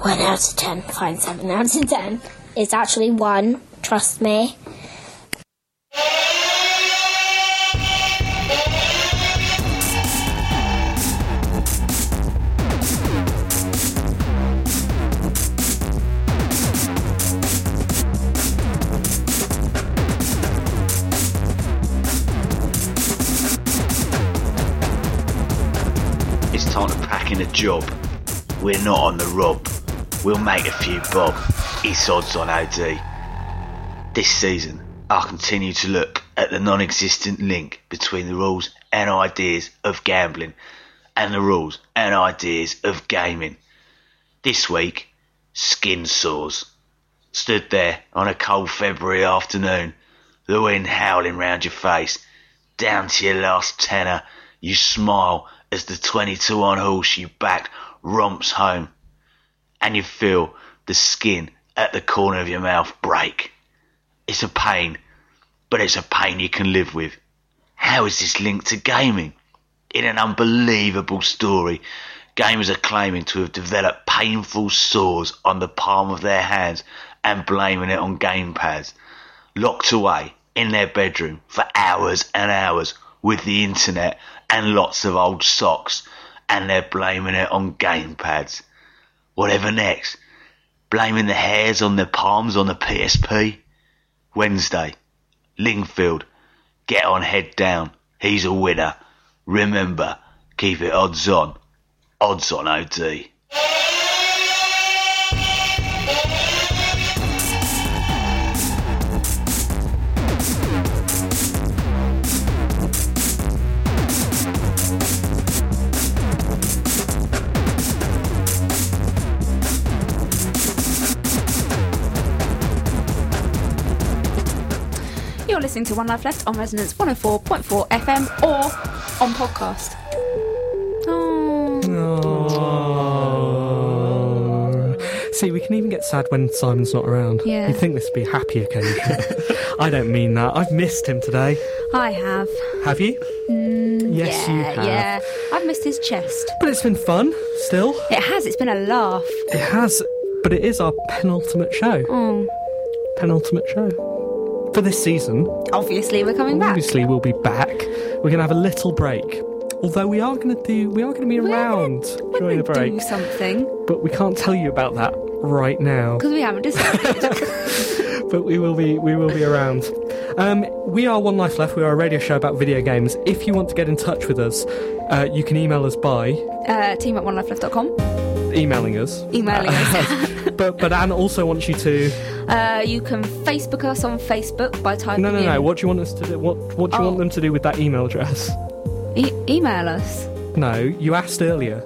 One out of ten. Fine, seven out of ten. It's actually one. Trust me. It's time to pack in a job. We're not on the rob. We'll make a few bob. It's odds on OD. This season, I'll continue to look at the non existent link between the rules and ideas of gambling and the rules and ideas of gaming. This week, skin sores. Stood there on a cold February afternoon, the wind howling round your face, down to your last tenner, you smile as the 22 on horse you backed romps home, and you feel the skin at the corner of your mouth break. It's a pain, but it's a pain you can live with. How is this linked to gaming? In an unbelievable story, gamers are claiming to have developed painful sores on the palm of their hands and blaming it on gamepads. Locked away in their bedroom for hours and hours with the internet and lots of old socks, and they're blaming it on gamepads. Whatever next? Blaming the hairs on their palms on the PSP? Wednesday, Lingfield, get on head down. He's a winner. Remember, keep it odds on. Odds on OD. Listening to One Life Left on Resonance 104.4 FM or on podcast. See, we can even get sad when Simon's not around. Yeah. You'd think this would be a happy occasion. I don't mean that. I've missed him today. I have. Have you? Mm, Yes, yeah, you have. Yeah, I've missed his chest. But it's been fun, still. It has. It's been a laugh. It has, but it is our penultimate show. Oh, Penultimate show. For this season. obviously we're coming back. Obviously, we'll be back. We're going to have a little break. Although we are going to do, we are going to be around during the break, Do something but we can't tell you about that right now. because we haven't decided. but we will be we will be around. Um, we are One Life Left. We are a radio show about video games. If you want to get in touch with us, uh, you can email us by uh, team at onelifeleft.com. emailing us. Emailing us. but but Anne also wants you to. Uh, you can Facebook us on Facebook by typing No no in. no. What do you want us to do? What what do you Oh. want them to do with that email address? E- email us. No, you asked earlier.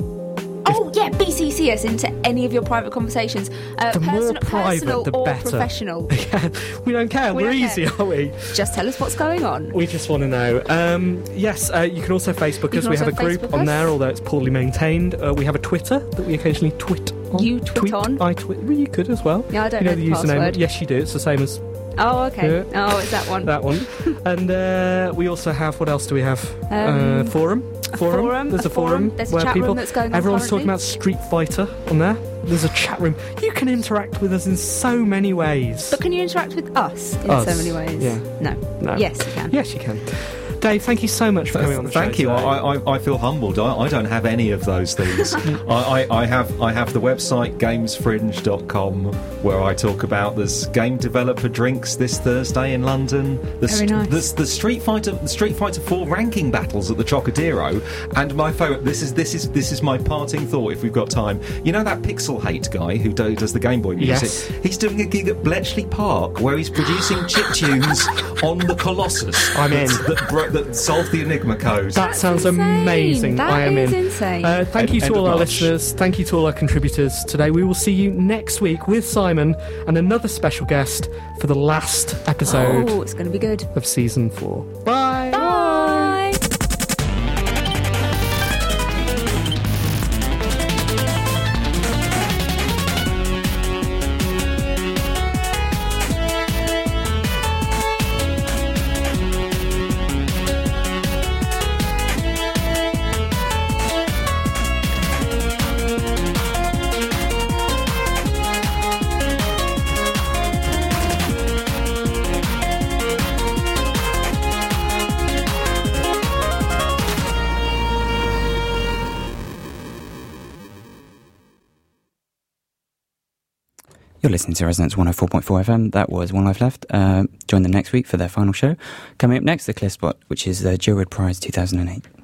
Oh yeah, BCC us into any of your private conversations, uh, The more private, personal the or better. professional. Yeah, we don't care. We are easy, care. are we? Just tell us what's going on. We just want to know. Um, yes, uh, you can also Facebook us. We have a group Facebook on us. there, although it's poorly maintained. Uh, we have a Twitter that we occasionally twit on. You twit on? I twit. Well, you could as well. Yeah, I don't you know the, the username. password. Yes, you do. It's the same as Oh, okay. Yeah. Oh, it's that one. that one. and uh, we also have. What else do we have? uh, Um, forum. forum, There's a a, forum. forum. There's a where chat room people. that's going on Everyone's talking about Street Fighter on there. There's a chat room. You can interact with us in so many ways. But can you interact with us in Us, so many ways? yeah. No. No. Yes, you can. Yes, you can. Dave, thank you so much for coming on the Thank show. you. today. I, I, I feel humbled. I, I don't have any of those things. I, I, I have I have the website gamesfringe.com where I talk about there's game developer drinks this Thursday in London. The, Very nice. There's the Street Fighter the Street Fighter 4 ranking battles at the Trocadero. And my favourite this is this is this is my parting thought if we've got time. You know that Pixelh8 guy who do, does the Game Boy music? Yes. He's doing a gig at Bletchley Park where he's producing chip tunes on the Colossus. I'm in. That, bro- that solved the Enigma code. That sounds insane. amazing. That I am is in. insane. Uh, thank you to all our March. listeners. Thank you to all our contributors today. We will see you next week with Simon and another special guest for the last episode Oh, it's going to be good. of season four. Bye. Bye. Listening to Resonance 104.4 FM. That was One Life Left. Uh, join them next week for their final show. Coming up next, the Clear Spot, which is the Joe Prize 2008.